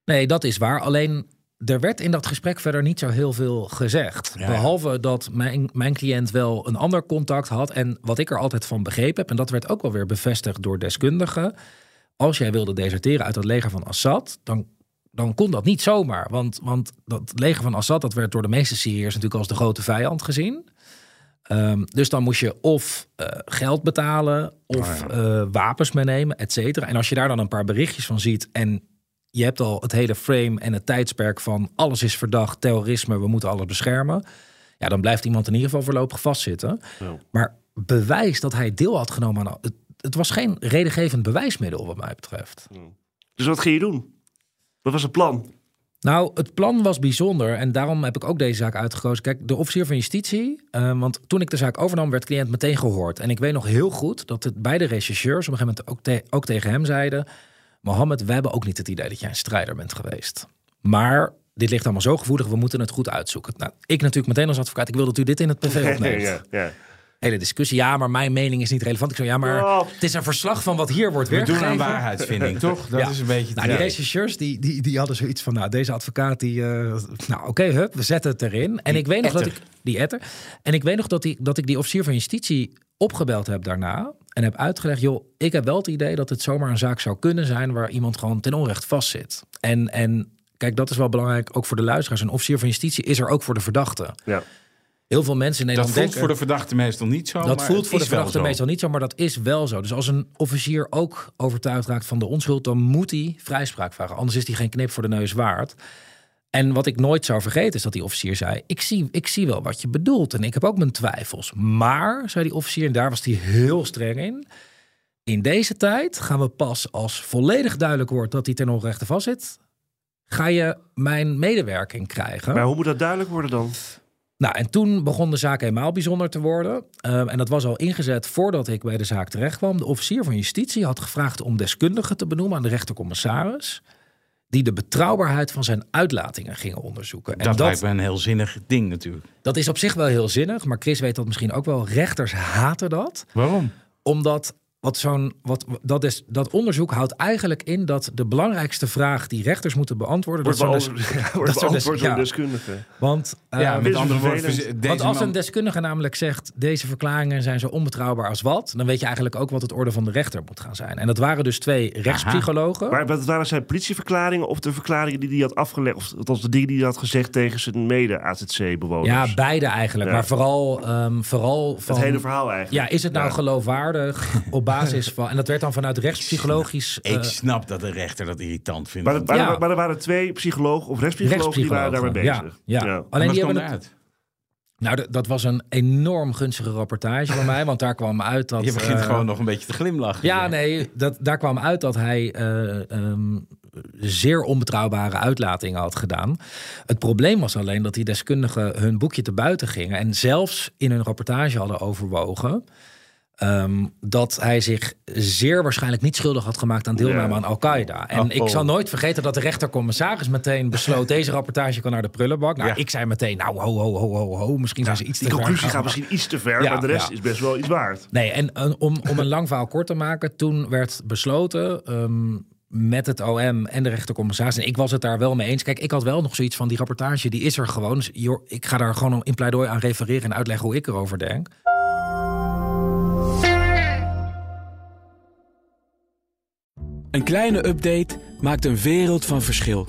Nee, dat is waar. Alleen er werd in dat gesprek verder niet zo heel veel gezegd. Ja. Behalve dat mijn, mijn cliënt wel een ander contact had. En wat ik er altijd van begrepen heb, en dat werd ook wel weer bevestigd door deskundigen. Als jij wilde deserteren uit het leger van Assad, dan, dan kon dat niet zomaar. Want, want dat leger van Assad, dat werd door de meeste Syriërs natuurlijk als de grote vijand gezien. Ehm, dus dan moest je of eh, geld betalen of eh, wapens meenemen, et cetera. En als je daar dan een paar berichtjes van ziet en je hebt al het hele frame en het tijdsperk van alles is verdacht, terrorisme, we moeten alles beschermen. Ja, dan blijft iemand in ieder geval voorlopig vastzitten. Ja. Maar bewijs dat hij deel had genomen aan... Het, het was geen redengevend bewijsmiddel wat mij betreft. Dus wat ging je doen? Wat was het plan? Nou, het plan was bijzonder en daarom heb ik ook deze zaak uitgekozen. Kijk, de officier van justitie, eh, want toen ik de zaak overnam, werd cliënt meteen gehoord. En ik weet nog heel goed dat het beide rechercheurs op een gegeven moment ook, te- ook tegen hem zeiden: Mohammed, we hebben ook niet het idee dat jij een strijder bent geweest. Maar dit ligt allemaal zo gevoelig, we moeten het goed uitzoeken. Nou, ik natuurlijk meteen als advocaat, ik wil dat u dit in het PV (laughs) opneemt. ja, ja. Hele discussie, ja, maar mijn mening is niet relevant. Ik zei, ja, maar Oh. het is een verslag van wat hier wordt We doen aan waarheidsvinding, (laughs) toch? Dat Ja. is een beetje... Nou, die rechercheurs die, die, die hadden zoiets van, nou, deze advocaat die, eh, nou, oké, hup, we zetten het erin. En ik weet nog dat ik die etter. En ik weet nog dat, die, dat ik die officier van justitie opgebeld heb daarna en heb uitgelegd, joh, ik heb wel het idee dat het zomaar een zaak zou kunnen zijn waar iemand gewoon ten onrecht vastzit. En en kijk, dat is wel belangrijk ook voor de luisteraars. Een officier van justitie is er ook voor de verdachte. ja. Heel veel mensen in Dat Nederland voelt denken. voor de verdachte meestal niet zo. Dat voelt voor de verdachte zo. meestal niet zo, maar dat is wel zo. Dus als een officier ook overtuigd raakt van de onschuld, dan moet hij vrijspraak vragen. Anders is hij geen knip voor de neus waard. En wat ik nooit zou vergeten is dat die officier zei: ik zie, ik zie wel wat je bedoelt en ik heb ook mijn twijfels. Maar, zei die officier, en daar was hij heel streng in. In deze tijd gaan we pas als volledig duidelijk wordt dat hij ten onrechte vastzit, ga je mijn medewerking krijgen. Maar hoe moet dat duidelijk worden dan? Nou, en toen begon de zaak helemaal bijzonder te worden. Ehm, en dat was al ingezet voordat ik bij de zaak terecht kwam. De officier van justitie had gevraagd om deskundigen te benoemen aan de rechtercommissaris. die de betrouwbaarheid van zijn uitlatingen gingen onderzoeken. En dat, dat, lijkt me een heel zinnig ding natuurlijk. dat is op zich wel heel zinnig, maar Chris weet dat misschien ook wel. Rechters haten dat, Waarom? omdat wat zo'n, wat, dat, is, dat onderzoek houdt eigenlijk in dat de belangrijkste vraag die rechters moeten beantwoorden. Wordt dat zo'n (laughs) (laughs) des- ja, wordt dat des- ja. een deskundige. Want, ja, eh, met is andere woorden, want als een deskundige namelijk zegt: deze verklaringen zijn zo onbetrouwbaar als wat, dan weet je eigenlijk ook wat het orde van de rechter moet gaan zijn. En dat waren dus twee rechtspsychologen. Maar wat waren zijn politieverklaringen of de verklaringen die hij had afgelegd? Of althans de dingen die hij had gezegd tegen zijn mede-AZC-bewoners? Ja, beide eigenlijk. Ja. Maar vooral, ehm, vooral van. Het hele verhaal eigenlijk. Ja, is het nou Ja. geloofwaardig op (laughs) basis (laughs) van. En dat werd dan vanuit rechtspsychologisch. eh, Ik snap dat de rechter dat irritant vindt. Maar, er- maar, Ja. er- maar er waren twee psychologen of rechtspsychologen die waren daarmee bezig. Ja, ja. Ja. Alleen Wat die kwam hebben het, eruit? Nou, dat was een enorm gunstige rapportage van mij. Want daar kwam uit dat. Je begint eh, gewoon nog een beetje te glimlachen. Ja, nee, dat, daar kwam uit dat hij eh, ehm, zeer onbetrouwbare uitlatingen had gedaan. Het probleem was alleen dat die deskundigen hun boekje te buiten gingen en zelfs in hun rapportage hadden overwogen. Ehm, dat hij zich zeer waarschijnlijk niet schuldig had gemaakt aan deelname Ja. aan Al-Qaeda. En Oh, ik zal nooit vergeten dat de rechtercommissaris meteen besloot... (laughs) deze rapportage kan naar de prullenbak. Nou, Ja. ik zei meteen, nou, ho, ho, ho, ho, ho. Misschien zijn ze iets Die te ver conclusie gegaan. gaat misschien iets te ver, maar de rest is best wel iets waard. Nee, en om, om een lang verhaal kort te maken, toen werd besloten ehm, met het OM en de rechtercommissaris. En ik was het daar wel mee eens. Kijk, ik had wel nog zoiets van die rapportage, die is er gewoon. Dus ik ga daar gewoon in pleidooi aan refereren en uitleggen hoe ik erover denk. Een kleine update maakt een wereld van verschil.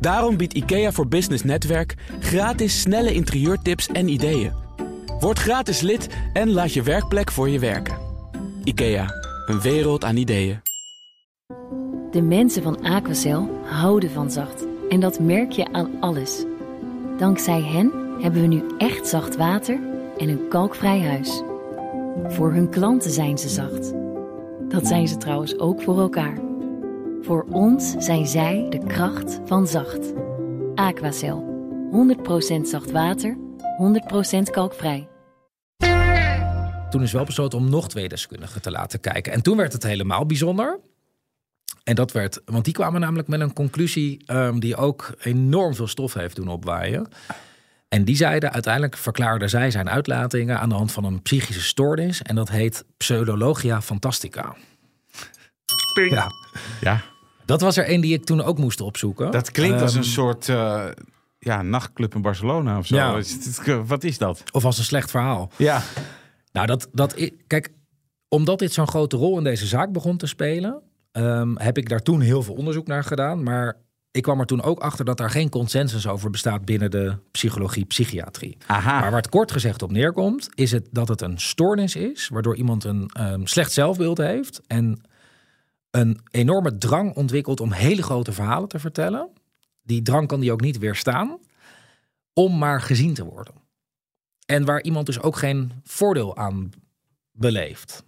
Daarom biedt IKEA voor Business Netwerk gratis snelle interieurtips en ideeën. Word gratis lid en laat je werkplek voor je werken. IKEA, een wereld aan ideeën. De mensen van Aquacel houden van zacht. En dat merk je aan alles. Dankzij hen hebben we nu echt zacht water en een kalkvrij huis. Voor hun klanten zijn ze zacht. Dat zijn ze trouwens ook voor elkaar. Voor ons zijn zij de kracht van zacht. Aquacel. 100% zacht water, 100% kalkvrij. Toen is wel besloten om nog twee deskundigen te laten kijken. En toen werd het helemaal bijzonder. En dat werd, want die kwamen namelijk met een conclusie ehm, die ook enorm veel stof heeft doen opwaaien. En die zeiden uiteindelijk verklaarden zij zijn uitlatingen aan de hand van een psychische stoornis. En dat heet pseudologia fantastica. Ping. Ja, Ja, dat was er een die ik toen ook moest opzoeken. dat klinkt als een Ehm, soort eh, ja, nachtclub in Barcelona of zo. Ja. Wat is dat? Of als een slecht verhaal. Ja. Nou, dat, dat, kijk, omdat dit zo'n grote rol in deze zaak begon te spelen, ehm, heb ik daar toen heel veel onderzoek naar gedaan. Maar ik kwam er toen ook achter dat daar geen consensus over bestaat binnen de psychologie, psychiatrie. Aha. Maar waar het kort gezegd op neerkomt, is het dat het een stoornis is, waardoor iemand een ehm, slecht zelfbeeld heeft en een enorme drang ontwikkelt om hele grote verhalen te vertellen. Die drang kan die ook niet weerstaan, om maar gezien te worden. En waar iemand dus ook geen voordeel aan beleeft.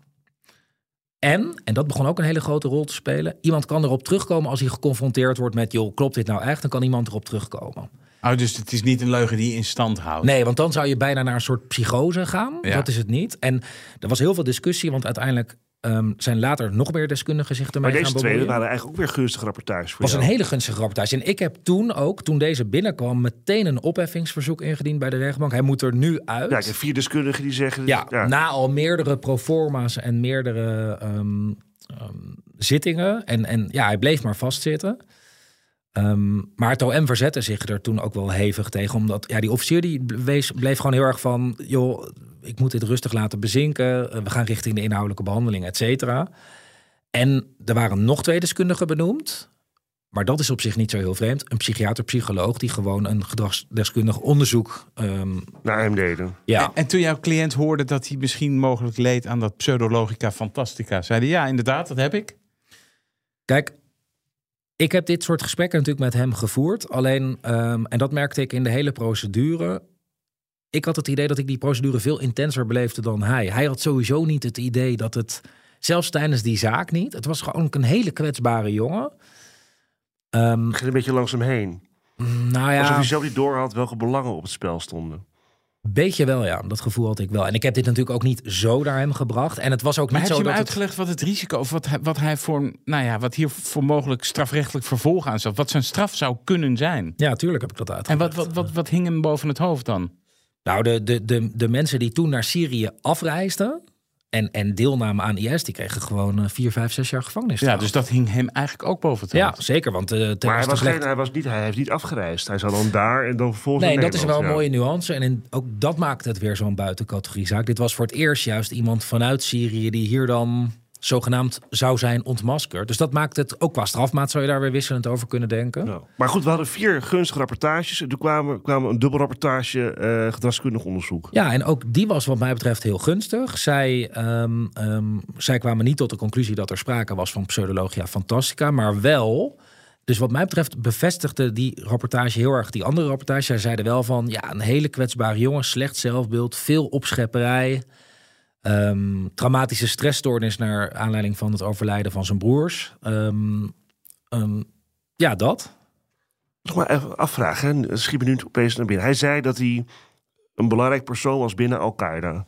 En, en dat begon ook een hele grote rol te spelen, iemand kan erop terugkomen als hij geconfronteerd wordt met, joh, klopt dit nou echt? Dan kan iemand erop terugkomen. Oh, dus het is niet een leugen die je in stand houdt. Nee, want dan zou je bijna naar een soort psychose gaan. Ja. Dat is het niet. En er was heel veel discussie, want uiteindelijk ehm, zijn later nog meer deskundigen zich ermee Maar gaan deze tweede waren eigenlijk ook weer gunstige rapportages voor was een hele gunstige rapportage. En ik heb toen ook, toen deze binnenkwam, meteen een opheffingsverzoek ingediend bij de rechtbank. Hij moet er nu uit. Ja, ik heb vier deskundigen die zeggen... Ja, na al meerdere proforma's en meerdere ehm, ehm, zittingen. En, en ja, hij bleef maar vastzitten. Ehm, maar het OM verzette zich er toen ook wel hevig tegen. Omdat ja, die officier die wees, bleef gewoon heel erg van... joh, ik moet dit rustig laten bezinken. Eh, We gaan richting de inhoudelijke behandeling, et cetera. En er waren nog twee deskundigen benoemd. Maar dat is op zich niet zo heel vreemd. Een psychiater-psycholoog die gewoon een gedragsdeskundig onderzoek... ehm, Naar hem deden. ja, En, en toen jouw cliënt hoorde dat hij misschien mogelijk leed aan dat pseudologica fantastica, zei hij ja, inderdaad, dat heb ik. Kijk, ik heb dit soort gesprekken natuurlijk met hem gevoerd. Alleen, ehm, en dat merkte ik in de hele procedure. Ik had het idee dat ik die procedure veel intenser beleefde dan hij. Hij had sowieso niet het idee dat het, zelfs tijdens die zaak niet. Het was gewoon een hele kwetsbare jongen. Het ging een beetje langs hem heen. nou Alsof ja, hij zelf niet door had welke belangen op het spel stonden. Beetje wel, ja. Dat gevoel had ik wel. En ik heb dit natuurlijk ook niet zo naar hem gebracht. En het was ook Maar niet heb zo je hem dat het- uitgelegd wat het risico of wat hij, wat hij voor, nou ja, wat hier voor mogelijk strafrechtelijk vervolg aan zat? Wat zijn straf zou kunnen zijn? Ja, tuurlijk heb ik dat En uitgelegd. wat, wat, wat, wat hing hem boven het hoofd dan? Nou, de, de, de, de mensen die toen naar Syrië afreisden... En, en deelnamen aan IS, die kregen gewoon eh, vier, vijf, zes jaar gevangenis. Ja, dus dat hing hem eigenlijk ook boven het Ja, zeker. Want uh, Maar hij, was geen, hij, was niet, hij heeft niet afgereisd. Hij zat dan daar en dan vervolgens Nee, dat is wel een mooie nuance. En in, ook dat maakt het weer zo'n buitencategorie zaak. Dit was voor het eerst juist iemand vanuit Syrië... die hier dan zogenaamd zou zijn ontmaskerd. Dus dat maakt het, ook qua strafmaat zou je daar weer wisselend over kunnen denken. Ja. Maar goed, we hadden vier gunstige rapportages. En toen kwamen, kwamen een dubbel rapportage eh gedragskundig onderzoek. Ja, en ook die was wat mij betreft heel gunstig. Zij, um, um, zij kwamen niet tot de conclusie dat er sprake was van pseudologia fantastica, maar wel... Dus wat mij betreft bevestigde die rapportage heel erg die andere rapportage. Zij zeiden wel van, ja, een hele kwetsbare jongen, slecht zelfbeeld, veel opschepperij... Um, traumatische stressstoornis naar aanleiding van het overlijden van zijn broers. Um, um, ja, dat. Nog maar even afvragen, hè? schiet me nu opeens naar binnen. Hij zei dat hij een belangrijk persoon was binnen Al-Qaeda.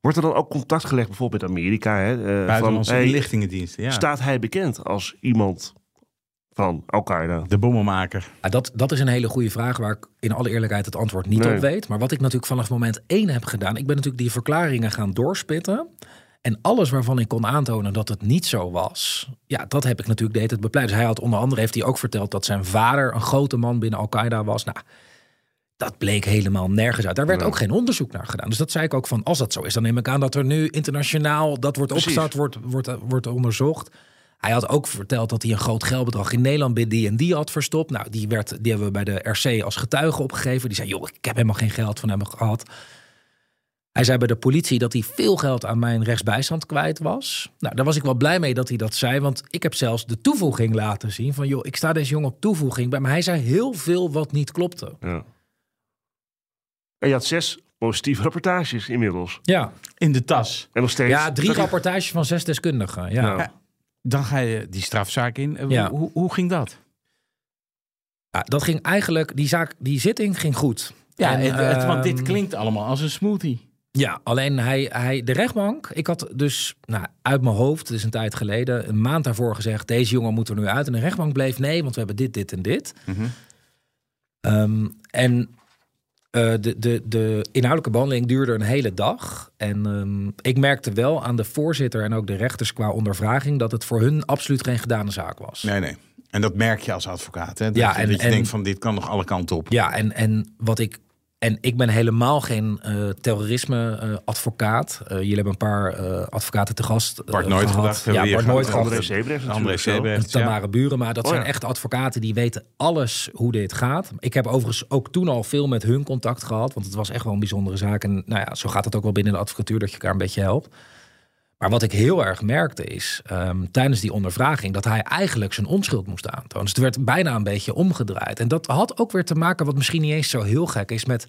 Wordt er dan ook contact gelegd bijvoorbeeld met Amerika? Hè? Uh, Buitenlandse van, hey, inlichtingendiensten, ja. Staat hij bekend als iemand van Al-Qaeda? De bommenmaker. Ja, dat, dat is een hele goede vraag waar ik in alle eerlijkheid het antwoord niet Nee. op weet. Maar wat ik natuurlijk vanaf moment één heb gedaan, ik ben natuurlijk die verklaringen gaan doorspitten. En alles waarvan ik kon aantonen dat het niet zo was, ja, dat heb ik natuurlijk deed het bepleiten. Dus hij had onder andere heeft hij ook verteld dat zijn vader een grote man binnen Al-Qaeda was. Nou, dat bleek helemaal nergens uit. Daar werd Nee. ook geen onderzoek naar gedaan. Dus dat zei ik ook van, als dat zo is, dan neem ik aan dat er nu internationaal dat wordt Precies. opgestart, wordt, wordt, wordt onderzocht. Hij had ook verteld dat hij een groot geldbedrag in Nederland bij die en die had verstopt. Nou, die, werd, die hebben we bij de RC als getuige opgegeven. Die zei, joh, ik heb helemaal geen geld van hem gehad. Hij zei bij de politie dat hij veel geld aan mijn rechtsbijstand kwijt was. Nou, daar was ik wel blij mee dat hij dat zei. Want ik heb zelfs de toevoeging laten zien. Van joh, ik sta deze jongen op toevoeging bij. Maar hij zei heel veel wat niet klopte. Ja. En je had zes positieve rapportages inmiddels. Ja, In de tas. En nog steeds. ja drie rapportages van zes deskundigen. Ja. Ja. Dan ga je die strafzaak in. Eh, Ja. Hoe, hoe ging dat? Ja, dat ging eigenlijk, die zaak, die zitting ging goed. Ja, En, het, het- want dit ehm, klinkt allemaal als een smoothie. Ja, alleen hij, hij, de rechtbank. Ik had dus nou, uit mijn hoofd, het is een tijd geleden, een maand daarvoor gezegd: deze jongen moet er nu uit. En de rechtbank bleef nee, want we hebben dit, dit en dit. Ehm, en eh, de, de, de inhoudelijke behandeling duurde een hele dag. En ehm, ik merkte wel aan de voorzitter en ook de rechters qua ondervraging dat het voor hun absoluut geen gedane zaak was. Nee, nee. En dat merk je als advocaat. Hè? Dat, Ja, je- en- dat je en- denkt van dit kan nog alle kanten op. Ja, en, en wat ik. En ik ben helemaal geen eh terrorisme-advocaat. jullie hebben een paar eh, advocaten te gast. eh, Bart Nooit gehad. gedacht, hebben Ja, we Bart hier Nooit gehad. André Sebrecht André. Sebrecht. Tamara Burema. Dat Oh, zijn ja. echt advocaten die weten alles hoe dit gaat. Ik heb overigens ook toen al veel met hun contact gehad. Want het was echt wel een bijzondere zaak. En nou ja, zo gaat het ook wel binnen de advocatuur dat je elkaar een beetje helpt. Maar wat ik heel erg merkte is ehm, tijdens die ondervraging dat hij eigenlijk zijn onschuld moest aantonen. Dus het werd bijna een beetje omgedraaid. En dat had ook weer te maken, wat misschien niet eens zo heel gek is, met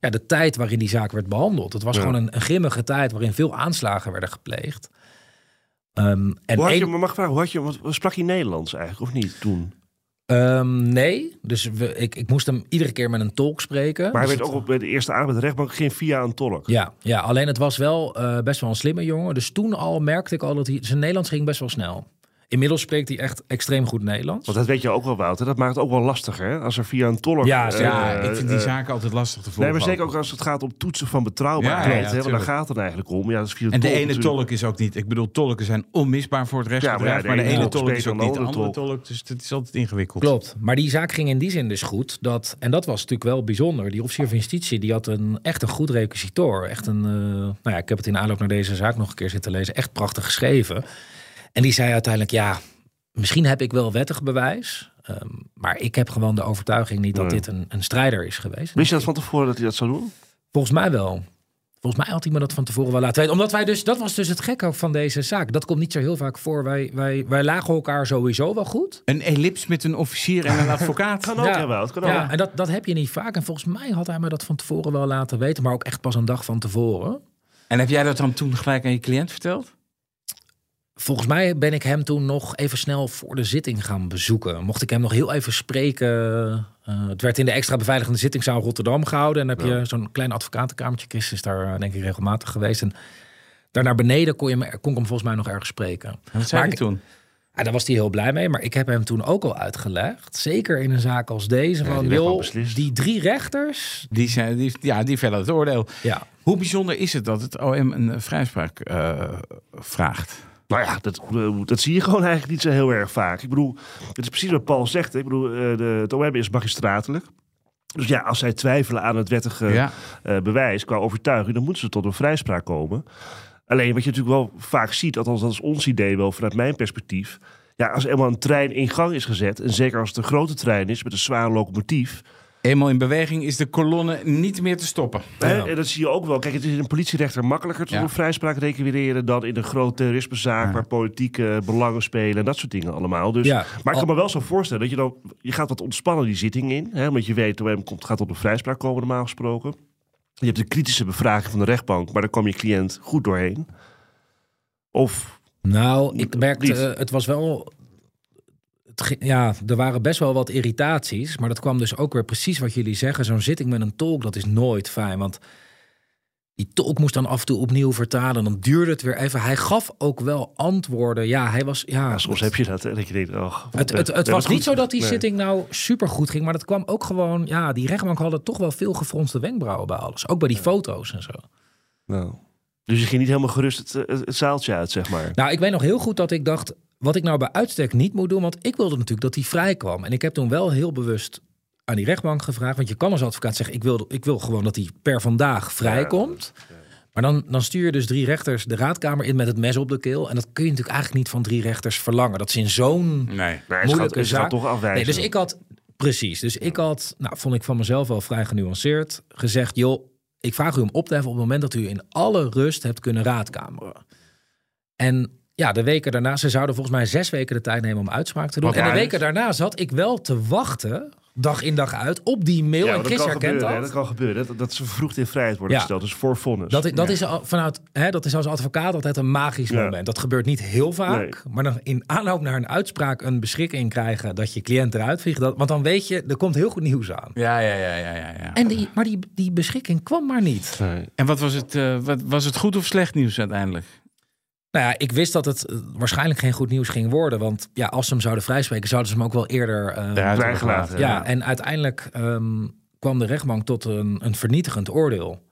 ja, de tijd waarin die zaak werd behandeld. Het was Ja. gewoon een, een grimmige tijd waarin veel aanslagen werden gepleegd. Ehm, en Hoe had je, mag ik vragen, hoe had je, wat, sprak hij Nederlands eigenlijk, of niet toen? Ehm, nee, dus we, ik, ik moest hem iedere keer met een tolk spreken. Maar hij Dus werd ook op bij de eerste avond de rechtbank geen via een tolk. Ja, ja, alleen het was wel eh, best wel een slimme jongen. Dus toen al merkte ik al dat hij... Zijn Nederlands ging best wel snel. Inmiddels spreekt hij echt extreem goed Nederlands. Want dat weet je ook wel, Wouter. Dat maakt het ook wel lastiger, hè? Als er via een tolk... Ja, eh. Ja, ik vind die zaken altijd lastig te volgen. Nee, maar zeker ook als het gaat om toetsen van betrouwbaarheid. Ja, ja, ja, hè, want daar gaat het eigenlijk om. Ja, dat is via En de ene natuurlijk. tolk is ook niet... Ik bedoel, tolken zijn onmisbaar voor het Ja, maar ja, rechtsbedrijf. de maar de ene tolk tolk is ook niet de andere tolk. Dus het is altijd ingewikkeld. Klopt, maar die zaak ging in die zin dus goed. Dat, en dat was natuurlijk wel bijzonder. Die officier van justitie die had een, echt een goed requisitor. Echt een, eh, nou ja, ik heb het in aanloop naar deze zaak nog een keer zitten lezen. Echt prachtig geschreven. En die zei uiteindelijk, ja, misschien heb ik wel wettig bewijs. ehm, maar ik heb gewoon de overtuiging niet dat Nee. dit een, een strijder is geweest. Wist je dat van tevoren dat hij dat zou doen? Volgens mij wel. Volgens mij had hij me dat van tevoren wel laten weten. Omdat wij dus, dat was dus het gekke ook van deze zaak. Dat komt niet zo heel vaak voor. Wij, wij, wij lagen elkaar sowieso wel goed. Een ellips met een officier en een (laughs) advocaat. Kan ook, Ja. ook. Ja, en dat, dat heb je niet vaak. En volgens mij had hij me dat van tevoren wel laten weten. Maar ook echt pas een dag van tevoren. En heb jij dat dan toen gelijk aan je cliënt verteld? Volgens mij ben ik hem toen nog even snel voor de zitting gaan bezoeken. Mocht ik hem nog heel even spreken. eh, het werd in de extra beveiligende zittingszaal Rotterdam gehouden. En dan heb je zo'n klein advocatenkamertje. Chris is daar eh, denk ik regelmatig geweest. En daar naar beneden kon, je, hem- kon ik hem volgens mij nog ergens spreken. Wat zei ik- toen? Ja, daar was hij heel blij mee. Maar ik heb hem toen ook al uitgelegd. Zeker in een zaak als deze. Van, die joh, die drie rechters. Die, zijn, die, ja, die vellen het oordeel. Ja, Hoe bijzonder is het dat het OM een vrijspraak eh, vraagt? Nou ja, dat, eh, dat zie je gewoon eigenlijk niet zo heel erg vaak. Ik bedoel, het is precies wat Paul zegt. hè. Ik bedoel, eh, de, het OM is magistratelijk. Dus ja, als zij twijfelen aan het wettige ja. eh, bewijs qua overtuiging, dan moeten ze tot een vrijspraak komen. Alleen wat je natuurlijk wel vaak ziet, althans dat is ons idee wel vanuit mijn perspectief. Ja, als eenmaal een trein in gang is gezet, en zeker als het een grote trein is met een zwaar locomotief. Eenmaal in beweging is de kolonne niet meer te stoppen. Hè, en dat zie je ook wel. Kijk, het is in een politierechter makkelijker tot Ja. een vrijspraak requireren dan in een groot terrorismezaak Ja. waar politieke belangen spelen en dat soort dingen allemaal. Dus, Ja. Maar ik kan me wel zo voorstellen dat je dan, je gaat wat ontspannen die zitting in, hè, omdat je weet, OM komt, gaat tot een vrijspraak komen normaal gesproken. Je hebt de kritische bevraging van de rechtbank, maar daar kwam je cliënt goed doorheen. Of Nou, ik merkte, eh, het was wel. Het, ja, er waren best wel wat irritaties. Maar dat kwam dus ook weer precies wat jullie zeggen. Zo'n zitting met een tolk, dat is nooit fijn. Want die tolk moest dan af en toe opnieuw vertalen. Dan duurde het weer even. Hij gaf ook wel antwoorden. Ja, hij was. Ja, ja, soms heb je dat, dat je denkt, oh, Het, eh, het, het was niet zo dat die Nee. zitting nou super goed ging. Maar dat kwam ook gewoon. Ja, die rechtbank hadden toch wel veel gefronste wenkbrauwen bij alles. Ook bij die foto's en zo. Nou. Dus je ging niet helemaal gerust het, het zaaltje uit, zeg maar. Nou, ik weet nog heel goed dat ik dacht, wat ik nou bij uitstek niet moet doen, want ik wilde natuurlijk dat hij vrij kwam. En ik heb toen wel heel bewust aan die rechtbank gevraagd, want je kan als advocaat zeggen, ik wil, ik wil gewoon dat hij per vandaag vrijkomt. Maar dan, dan stuur je dus drie rechters de raadkamer in met het mes op de keel. En dat kun je natuurlijk eigenlijk niet van drie rechters verlangen. Dat ze in zo'n Nee. Moeilijke gaat zaak... toch afwijzen. Nee, dus ik had, precies, dus ik had, nou, vond ik van mezelf wel vrij genuanceerd, gezegd, joh, ik vraag u om op te heffen op het moment dat u in alle rust hebt kunnen raadkameren. En ja, de weken daarna, ze zouden volgens mij zes weken de tijd nemen om uitspraak te doen. Wat en de uit? weken daarna zat ik wel te wachten, dag in dag uit, op die mail. Ja, en Chris herkent gebeuren. hè, dat. Dat kan gebeuren. Dat, dat ze vervroegd in vrijheid worden Ja. gesteld. Dus voor vonnis. Dat, is- dat, is vanuit, hè, dat is als advocaat altijd een magisch Ja. moment. Dat gebeurt niet heel vaak. Maar dan in aanloop naar een uitspraak een beschikking krijgen dat je cliënt eruit vliegt. Dat, want dan weet je, er komt heel goed nieuws aan. Ja, ja, ja, ja, ja, ja. En die, maar die, die beschikking kwam maar niet. Nee. En wat was het, eh, wat, was het goed of slecht nieuws uiteindelijk? Nou ja, ik wist dat het eh, waarschijnlijk geen goed nieuws ging worden. Want ja, als ze hem zouden vrijspreken, zouden ze hem ook wel eerder. Eruit gelaten. ja, en uiteindelijk ehm, kwam de rechtbank tot een, een vernietigend oordeel.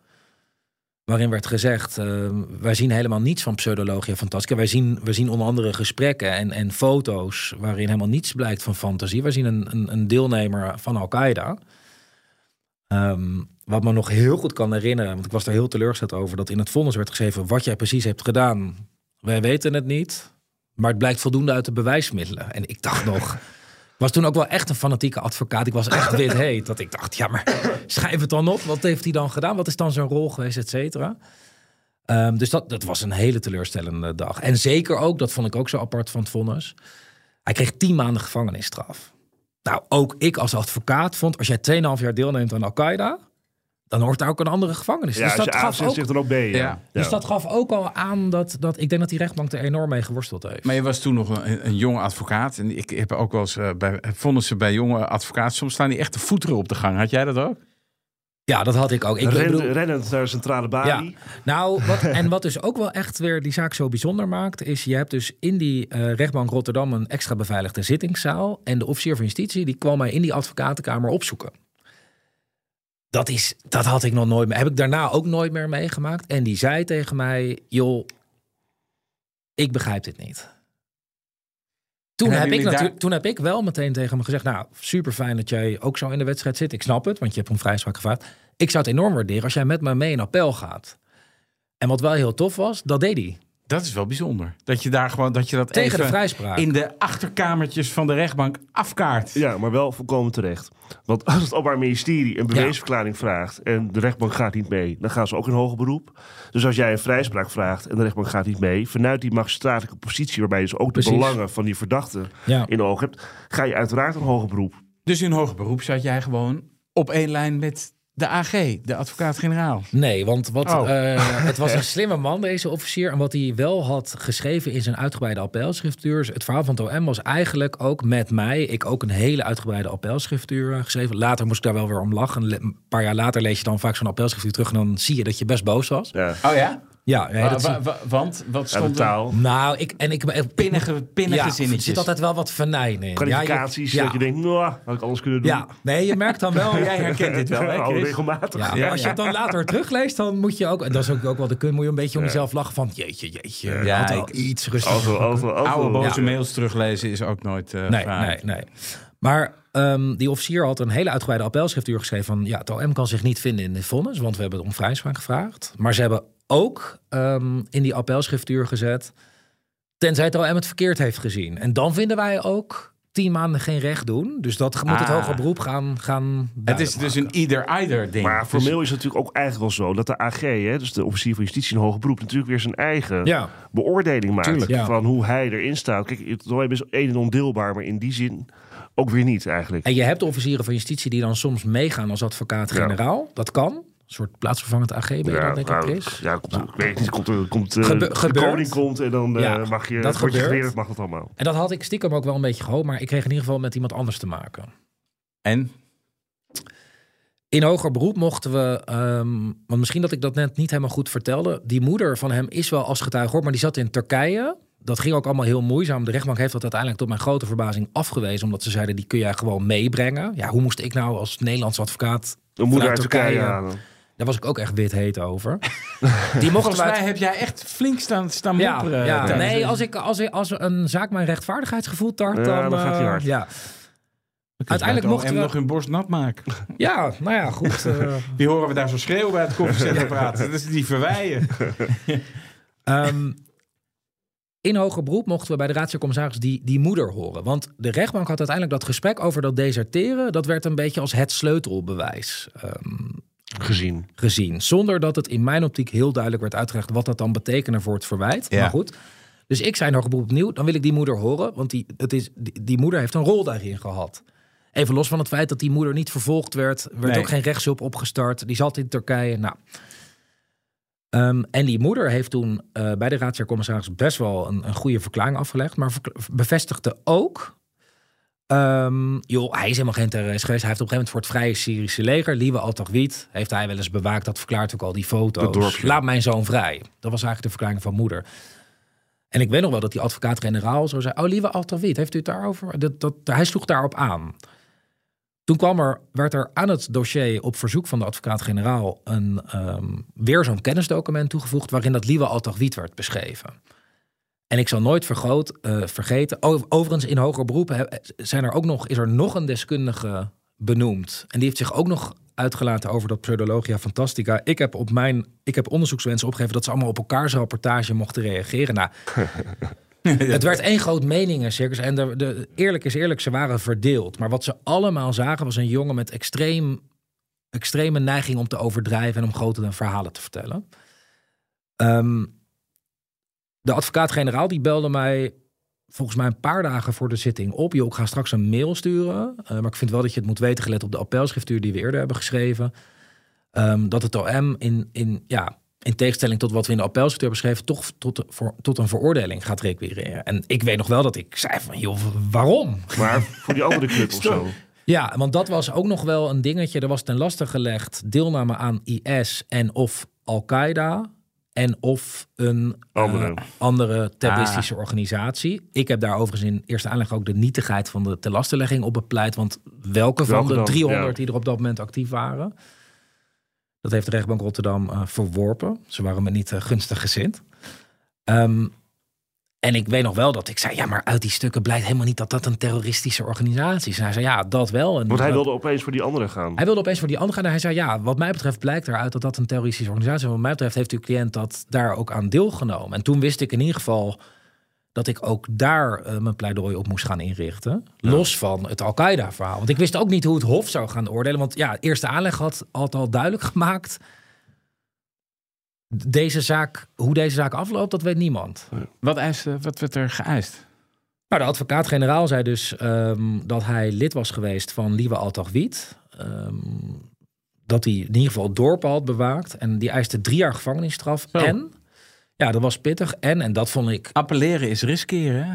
Waarin werd gezegd, ehm, wij zien helemaal niets van pseudologia fantastica. Wij zien, we zien onder andere gesprekken en, en foto's waarin helemaal niets blijkt van fantasie. Wij zien een, een, een deelnemer van Al-Qaeda. Ehm, wat me nog heel goed kan herinneren, want ik was daar heel teleurgesteld over, dat in het vonnis werd geschreven wat jij precies hebt gedaan. Wij weten het niet, maar het blijkt voldoende uit de bewijsmiddelen. En ik dacht nog, was toen ook wel echt een fanatieke advocaat. Ik was echt wit heet. Dat ik dacht, ja, maar schrijf het dan op. Wat heeft hij dan gedaan? Wat is dan zijn rol geweest, et cetera? Ehm, dus dat, dat was een hele teleurstellende dag. En zeker ook, dat vond ik ook zo apart van het vonnis. Hij kreeg tien maanden gevangenisstraf. Nou, ook ik als advocaat vond, als jij 2,5 jaar deelneemt aan Al-Qaeda, dan hoort daar ook een andere gevangenis. Ja, dus, dat gaf ook, zich dan ook mee. Ja. Ja. dus Ja. dat gaf ook al aan dat, dat ik denk dat die rechtbank er enorm mee geworsteld heeft. Maar je was toen nog een, een jonge advocaat. En ik heb ook wel eens eh, bij vonnissen bij jonge advocaten. Soms staan die echt de voeteren op de gang. Had jij dat ook? Ja, dat had ik ook. Ik Ren- bedoel, Rennend naar de centrale balie. Nou, wat, en wat dus ook wel echt weer die zaak zo bijzonder maakt, is je hebt dus in die eh, rechtbank Rotterdam een extra beveiligde zittingszaal. En de officier van justitie die kwam mij in die advocatenkamer opzoeken. Dat, is, dat had ik nog nooit meer. Heb ik daarna ook nooit meer meegemaakt. En die zei tegen mij: joh, ik begrijp dit niet. Toen En heb, ik natuurlijk, toen heb ik wel meteen tegen hem gezegd: Nou, super fijn dat jij ook zo in de wedstrijd zit. Ik snap het, want je hebt om vrijspraak gevraagd. Ik zou het enorm waarderen als jij met me mee in appel gaat. En wat wel heel tof was, dat deed hij. Dat is wel bijzonder. Dat je daar gewoon, dat je dat Tegen de vrijspraak. in de achterkamertjes van de rechtbank afkaart. Ja, maar wel volkomen terecht. Want als het Openbaar Ministerie een beweesverklaring vraagt en de rechtbank gaat niet mee, dan gaan ze ook in hoger beroep. Dus als jij een vrijspraak vraagt en de rechtbank gaat niet mee, vanuit die magistratelijke positie waarbij je dus ook de belangen van die verdachte Ja. in oog hebt, ga je uiteraard een hoger beroep. Dus in hoger beroep zat jij gewoon op één lijn met de AG, de advocaat-generaal. Nee, want wat, Oh. eh, (laughs) het was een slimme man, deze officier. En wat hij wel had geschreven in zijn uitgebreide appelschriftuur. Het verhaal van het OM was eigenlijk ook met mij. Ik ook een hele uitgebreide appelschriftuur eh, geschreven. Later moest ik daar wel weer om lachen. Een paar jaar later lees je dan vaak zo'n appelschriftuur terug. En dan zie je dat je best boos was. Ja. Oh ja? Ja, nee, dat Wa- zie- wa- want, wat Ja, de stond er? taal. Nou, ik, en ik, Pinnige, pinnige ja, er zinnetjes. zit altijd wel wat venijn in. Kwalificaties, Ja, je, dat je denkt, nou, had ik alles kunnen doen. ja, nee, je merkt dan wel. (laughs) Jij herkent dit wel, hè, Chris? regelmatig. Ja, als je het dan later terugleest, dan moet je ook... En dat is ook, ook wel de kun, moet je een beetje om jezelf lachen van... Jeetje, jeetje, Ja, had ik- iets rustiger. Over, over, over. Oude boze Ja. mails teruglezen is ook nooit eh Nee, nee, nee. Maar ehm, die officier had een hele uitgebreide appelschriftuur geschreven van... ja, het OM kan zich niet vinden in dit vonnis, want we hebben het om vrijspraak gevraagd. Maar ze hebben ook ehm, in die appelschriftuur gezet... tenzij het OM het verkeerd heeft gezien. En dan vinden wij ook tien maanden geen recht doen. Dus dat moet het Ah. hoger beroep gaan, gaan Het is dus een either-either ding. Maar Dus- formeel is het natuurlijk ook eigenlijk wel zo dat de AG, hè, dus de officier van justitie in hoger beroep, natuurlijk weer zijn eigen Ja, beoordeling maakt Tuurlijk, ja. van hoe hij erin staat. Kijk, het OM is een en ondeelbaar, maar in die zin ook weer niet eigenlijk. En je hebt officieren van justitie die dan soms meegaan als advocaat-generaal. Dat kan. Een soort plaatsvervangend AG ben je dan, denk ik, nou, Chris. ja, komt, ik weet niet, komt, er- komt eh, Gebe- de koning komt en dan eh, Ja, mag je, dat je gebeurt. geleerd, mag dat allemaal. En dat had ik stiekem ook wel een beetje gehoopt. Maar ik kreeg in ieder geval met iemand anders te maken. En? In hoger beroep mochten we, ehm, want misschien dat ik dat net niet helemaal goed vertelde. Die moeder van hem is wel als getuige hoor, maar die zat in Turkije. Dat ging ook allemaal heel moeizaam. De rechtbank heeft dat uiteindelijk tot mijn grote verbazing afgewezen. Omdat ze zeiden, die kun jij gewoon meebrengen. Ja, hoe moest ik nou als Nederlands advocaat... Een moeder uit Turkije Turkije. Daar was ik ook echt wit heet over. (laughs) Die mochten Volgens mij heb jij echt flink staan, staan Ja, mopperen. ja. nee, als, ik, als, ik, als een zaak mijn rechtvaardigheidsgevoel tart, Ja, dan, dan gaat hij eh, hard. Ja. Je Uiteindelijk mochten we- nog hun borst nat maken. (laughs) ja, nou ja, goed. (laughs) eh, Die horen we daar zo schreeuwen bij het koffiezetapparaat. Dat is die verwijen. Ehm, in hoger beroep mochten we bij de raadscommissaris die, die moeder horen. Want de rechtbank had uiteindelijk dat gesprek over dat deserteren. Dat werd een beetje als het sleutelbewijs ehm, Gezien. gezien. Zonder dat het in mijn optiek heel duidelijk werd uitgelegd wat dat dan betekende voor het verwijt. Ja. Maar goed. Dus ik zei beroep opnieuw, dan wil ik die moeder horen. Want die, het is, die, die moeder heeft een rol daarin gehad. Even los van het feit dat die moeder niet vervolgd werd. werd Nee. ook geen rechtshulp opgestart. Die zat in Turkije. Nou. Ehm, en die moeder heeft toen eh, bij de raadsheercommissaris best wel een, een goede verklaring afgelegd. Maar bevestigde ook... ehm, joh, hij is helemaal geen terrorist geweest. Hij heeft op een gegeven moment voor het Vrije Syrische leger... Lieve Al-Tagwit, heeft hij wel eens bewaakt. Dat verklaart ook al die foto's. Laat mijn zoon vrij. Dat was eigenlijk de verklaring van moeder. En ik weet nog wel dat die advocaat-generaal zo zei... Oh, lieve Al-Tagwit, heeft u het daarover? Dat, dat, hij sloeg daarop aan. Toen kwam er, werd er aan het dossier op verzoek van de advocaat-generaal... Een, ehm, weer zo'n kennisdocument toegevoegd... waarin dat lieve Al-Tagwit werd beschreven. En ik zal nooit vergroot, eh, vergeten... Overigens, in hoger beroep zijn er ook nog, is er nog een deskundige benoemd. En die heeft zich ook nog uitgelaten over dat pseudologia fantastica. Ik heb op mijn ik heb onderzoekswensen opgegeven... dat ze allemaal op elkaars rapportage mochten reageren. Nou, (laughs) het werd één groot meningencircus. En de, de, eerlijk is eerlijk, ze waren verdeeld. Maar wat ze allemaal zagen was een jongen met extreem, extreme neiging om te overdrijven en om grote verhalen te vertellen. Ehm, de advocaat-generaal die belde mij volgens mij een paar dagen voor de zitting op. Joh, ik ga straks een mail sturen. Eh, maar ik vind wel dat je het moet weten, gelet op de appelschriftuur die we eerder hebben geschreven. Ehm, dat het OM in, in, ja, in tegenstelling tot wat we in de appelschriftuur hebben geschreven, toch tot, voor, tot een veroordeling gaat requireren. En ik weet nog wel dat ik zei van, joh, waarom? Maar voor die andere club (laughs) of zo. Ja, want dat was ook nog wel een dingetje. Er was ten laste gelegd deelname aan IS en of Al-Qaeda en of een eh, Andere. andere terroristische organisatie. Ik heb daar overigens in eerste aanleg ook de nietigheid van de telastenlegging op bepleit. Want welke van de dan? 300 Ja. die er op dat moment actief waren, dat heeft de rechtbank Rotterdam eh, verworpen. Ze waren me niet eh, gunstig gezind. Ehm, en ik weet nog wel dat ik zei, ja, maar uit die stukken blijkt helemaal niet dat dat een terroristische organisatie is. En hij zei, ja, dat wel. En Want hij wilde opeens voor die andere gaan. hij wilde opeens voor die andere gaan. En hij zei, ja, wat mij betreft blijkt eruit dat dat een terroristische organisatie is. Wat mij betreft heeft uw cliënt dat daar ook aan deelgenomen. En toen wist ik in ieder geval dat ik ook daar eh, mijn pleidooi op moest gaan inrichten. Los van het Al-Qaeda-verhaal. Want ik wist ook niet hoe het Hof zou gaan oordelen. Want ja, eerste aanleg had, had al duidelijk gemaakt... Deze zaak, hoe deze zaak afloopt, dat weet niemand. Wat, eiste, wat werd er geëist? Nou, de advocaat-generaal zei dus ehm, dat hij lid was geweest van Lieve Al-Tagwit. Ehm, dat hij in ieder geval het dorp had bewaakt. En die eiste drie jaar gevangenisstraf. Zo. En, ja, dat was pittig. En, en dat vond ik Appelleren is riskeren, hè?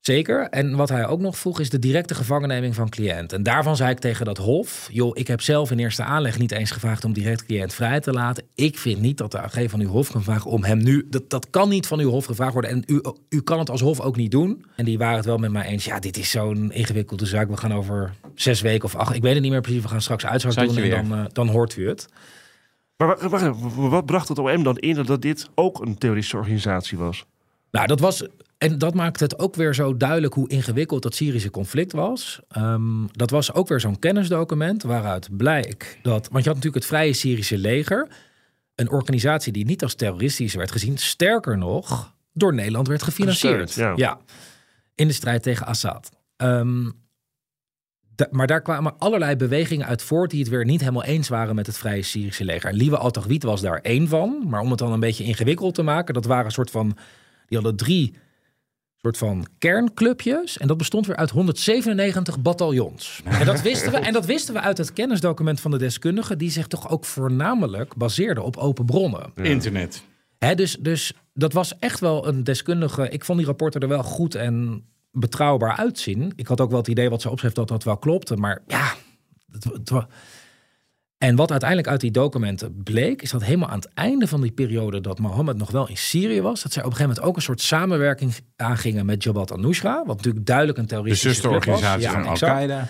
Zeker. En wat hij ook nog vroeg is de directe gevangenneming van cliënt. En daarvan zei ik tegen dat hof... joh, ik heb zelf in eerste aanleg niet eens gevraagd om direct cliënt vrij te laten. Ik vind niet dat de AG van uw hof kan vragen om hem nu... Dat, dat kan niet van uw hof gevraagd worden. En u, u kan het als hof ook niet doen. En die waren het wel met mij eens. Ja, dit is zo'n ingewikkelde zaak. We gaan over zes weken of acht... Ik weet het niet meer precies. We gaan straks uitspraak doen en dan, eh, dan hoort u het. Maar wacht wat bracht het OM dan in dat dit ook een terroristische organisatie was? Nou, dat was. En dat maakt het ook weer zo duidelijk hoe ingewikkeld dat Syrische conflict was. Ehm, dat was ook weer zo'n kennisdocument waaruit blijkt dat. Want je had natuurlijk het Vrije Syrische leger. Een organisatie die niet als terroristisch werd gezien. Sterker nog, door Nederland werd gefinancierd. Gesteund, ja. in de strijd tegen Assad. Ehm, maar daar kwamen allerlei bewegingen uit voort die het weer niet helemaal eens waren met het Vrije Syrische leger. En Lieve Al-Taghwit was daar één van. Maar om het dan een beetje ingewikkeld te maken, dat waren een soort van. Die hadden drie soort van kernclubjes. En dat bestond weer uit 197 bataljons. En dat wisten we, en dat wisten we uit het kennisdocument van de deskundigen, die zich toch ook voornamelijk baseerde op open bronnen. Internet. Hè, dus, dus dat was echt wel een deskundige. Ik vond die rapporten er wel goed en betrouwbaar uitzien. Ik had ook wel het idee wat ze opschreef dat dat wel klopte. Maar ja, het, het en wat uiteindelijk uit die documenten bleek, is dat helemaal aan het einde van die periode dat Mohammed nog wel in Syrië was, dat zij op een gegeven moment ook een soort samenwerking aangingen met Jabhat al-Nusra, wat natuurlijk duidelijk een De terroristische club was. zusterorganisatie Ja, van. Al-Qaeda.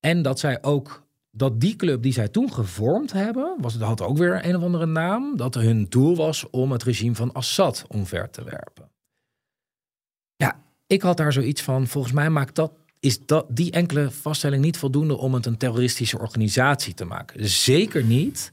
En dat zij ook dat die club die zij toen gevormd hebben, was, had ook weer een of andere naam, dat hun doel was om het regime van Assad omver te werpen. Ja, ik had daar zoiets van, volgens mij maakt dat, is dat, die enkele vaststelling niet voldoende om het een terroristische organisatie te maken. Zeker niet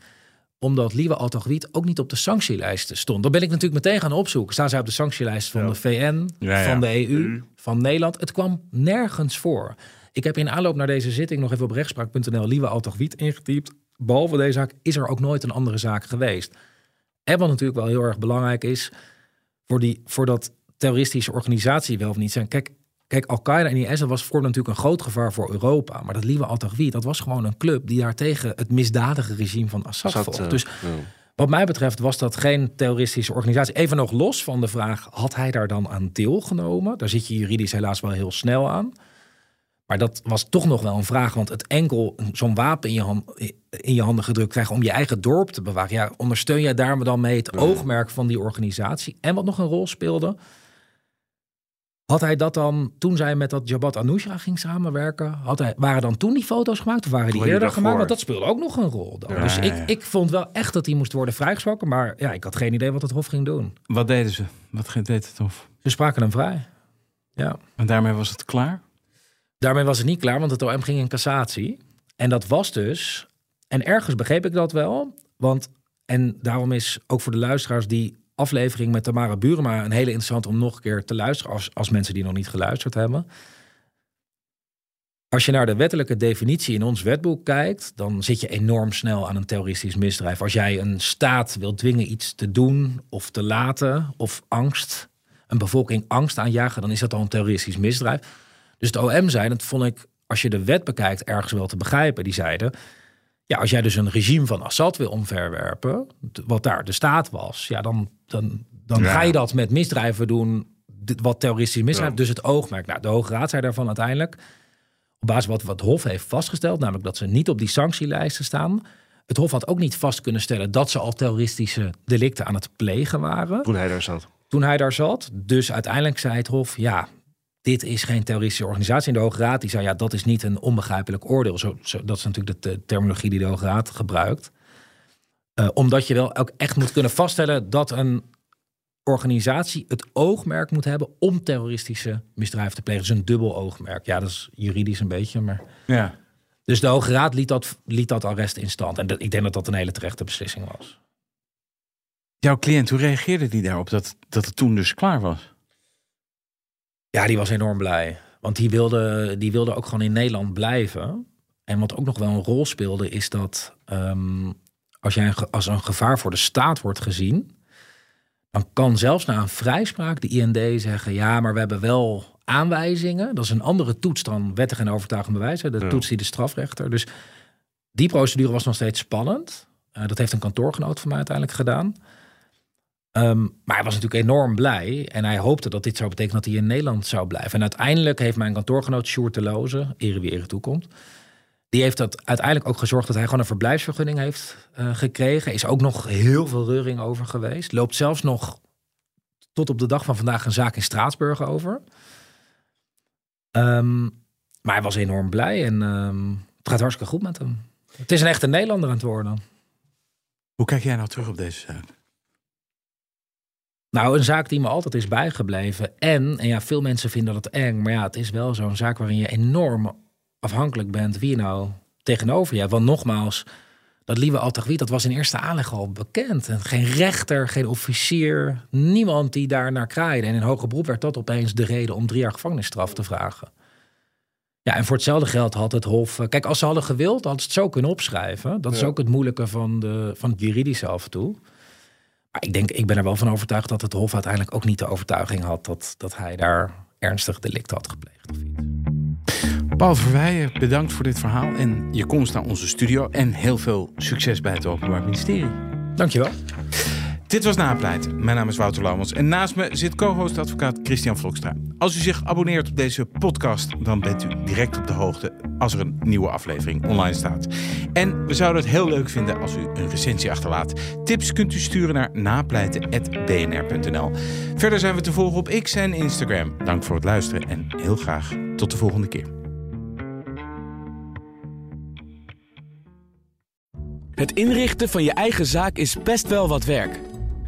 omdat Lieve Al-Taghwit ook niet op de sanctielijsten stond. Dan ben ik natuurlijk meteen gaan opzoeken. Staan zij op de sanctielijst van Ja. de VN, Ja, ja. van de EU, EU. van Nederland? Het kwam nergens voor. Ik heb in aanloop naar deze zitting nog even op rechtspraak.nl Lieve Al-Taghwit ingetypt. Behalve deze zaak is er ook nooit een andere zaak geweest. En wat natuurlijk wel heel erg belangrijk is... voor, die, voor dat terroristische organisatie wel of niet zijn... Kijk, kijk Al-Qaeda en IS dat was voor natuurlijk een groot gevaar voor Europa. Maar dat Lieve Al-Taghwit, dat was gewoon een club... die daar tegen het misdadige regime van Assad Zat, vocht. eh, Dus ja. wat mij betreft was dat geen terroristische organisatie. Even nog los van de vraag, had hij daar dan aan deelgenomen? Daar zit je juridisch helaas wel heel snel aan. Maar dat was toch nog wel een vraag. Want het enkel zo'n wapen in je, hand, in je handen gedrukt krijgen om je eigen dorp te bewaren. Ja, ondersteun jij daar dan mee het oogmerk van die organisatie? En wat nog een rol speelde. Had hij dat dan, toen zij met dat Jabhat Anusha ging samenwerken, had hij, waren dan toen die foto's gemaakt of waren die eerder gemaakt? Want dat speelde ook nog een rol dan. Ja, dus ja, ik, ja. ik vond wel echt dat hij moest worden vrijgesproken. Maar ja, ik had geen idee wat het Hof ging doen. Wat deden ze? Wat deed het Hof? Ze spraken hem vrij. Ja. En daarmee was het klaar? Daarmee was het niet klaar, want het OM ging in cassatie. En dat was dus, en ergens begreep ik dat wel, want, en daarom is ook voor de luisteraars die aflevering met Tamara Burema een hele interessant om nog een keer te luisteren, als, als mensen die nog niet geluisterd hebben. Als je naar de wettelijke definitie in ons wetboek kijkt, dan zit je enorm snel aan een terroristisch misdrijf. Als jij een staat wil dwingen iets te doen of te laten, of angst, een bevolking angst aanjagen, dan is dat al een terroristisch misdrijf. Dus het OM zei, dat vond ik, als je de wet bekijkt, ergens wel te begrijpen. Die zeiden, ja, als jij dus een regime van Assad wil omverwerpen, wat daar de staat was, ja, dan, dan, dan Ja. ga je dat met misdrijven doen, wat terroristisch misdrijf. Ja. Dus het oogmerk. Nou, de Hoge Raad zei daarvan uiteindelijk, op basis van wat, wat het Hof heeft vastgesteld, namelijk dat ze niet op die sanctielijsten staan. Het Hof had ook niet vast kunnen stellen dat ze al terroristische delicten aan het plegen waren Toen hij daar zat. toen hij daar zat. Dus uiteindelijk zei het Hof, ja, dit is geen terroristische organisatie. En de Hoge Raad die zei, ja, dat is niet een onbegrijpelijk oordeel. Zo, zo, dat is natuurlijk de, de terminologie die de Hoge Raad gebruikt. Eh, omdat je wel ook echt moet kunnen vaststellen dat een organisatie het oogmerk moet hebben om terroristische misdrijven te plegen. Dus een dubbel oogmerk. Ja, dat is juridisch een beetje, maar... Ja. Dus de Hoge Raad liet dat, liet dat arrest in stand. En dat, ik denk dat dat een hele terechte beslissing was. Jouw cliënt, hoe reageerde die daarop dat, dat het toen dus klaar was? Ja, die was enorm blij. Want die wilde, die wilde ook gewoon in Nederland blijven. En wat ook nog wel een rol speelde, is dat ehm, als jij een als een gevaar voor de staat wordt gezien, dan kan zelfs na een vrijspraak de IND zeggen: ja, maar we hebben wel aanwijzingen. Dat is een andere toets dan wettig en overtuigend bewijs. hè, De Ja. toets die de strafrechter. Dus Die procedure was nog steeds spannend. Uh, dat heeft een kantoorgenoot van mij uiteindelijk gedaan. Um, maar hij was natuurlijk enorm blij. En hij hoopte dat dit zou betekenen dat hij in Nederland zou blijven. En uiteindelijk heeft mijn kantoorgenoot Sjoerd de Loze, ere wie ere toekomt... die heeft dat uiteindelijk ook gezorgd dat hij gewoon een verblijfsvergunning heeft uh, gekregen. Is ook nog heel veel reuring over geweest. Loopt zelfs nog tot op de dag van vandaag een zaak in Straatsburg over. Um, maar hij was enorm blij en um, het gaat hartstikke goed met hem. Het is een echte Nederlander aan het worden. Hoe kijk jij nou terug op deze zaak? Nou, een zaak die me altijd is bijgebleven. En, en ja, veel mensen vinden dat eng. Maar ja, het is wel zo'n zaak waarin je enorm afhankelijk bent wie je nou tegenover je hebt. Want nogmaals, dat Lieve Altagwiet, dat was in eerste aanleg al bekend. En geen rechter, geen officier, niemand die daar naar kraaide. En in hoger beroep werd dat opeens de reden om drie jaar gevangenisstraf te vragen. Ja, en voor hetzelfde geld had het Hof. Eh, kijk, als ze hadden gewild, hadden ze het zo kunnen opschrijven. Dat is ook het moeilijke van, de, van het juridische af en toe. Maar ik denk, ik ben er wel van overtuigd dat het Hof uiteindelijk ook niet de overtuiging had dat, dat hij daar ernstig delict had gepleegd. Paul Verweijen, bedankt voor dit verhaal en je komst naar onze studio. En heel veel succes bij het Openbaar Ministerie. Dankjewel. Dit was Napleit. Mijn naam is Wouter Laumans en naast me zit co-host advocaat Christian Vlokstra. Als u zich abonneert op deze podcast, dan bent u direct op de hoogte als er een nieuwe aflevering online staat. En we zouden het heel leuk vinden als u een recensie achterlaat. Tips kunt u sturen naar napleiten.bnr.nl. Verder zijn we te volgen op X en Instagram. Dank voor het luisteren en heel graag tot de volgende keer. Het inrichten van je eigen zaak is best wel wat werk.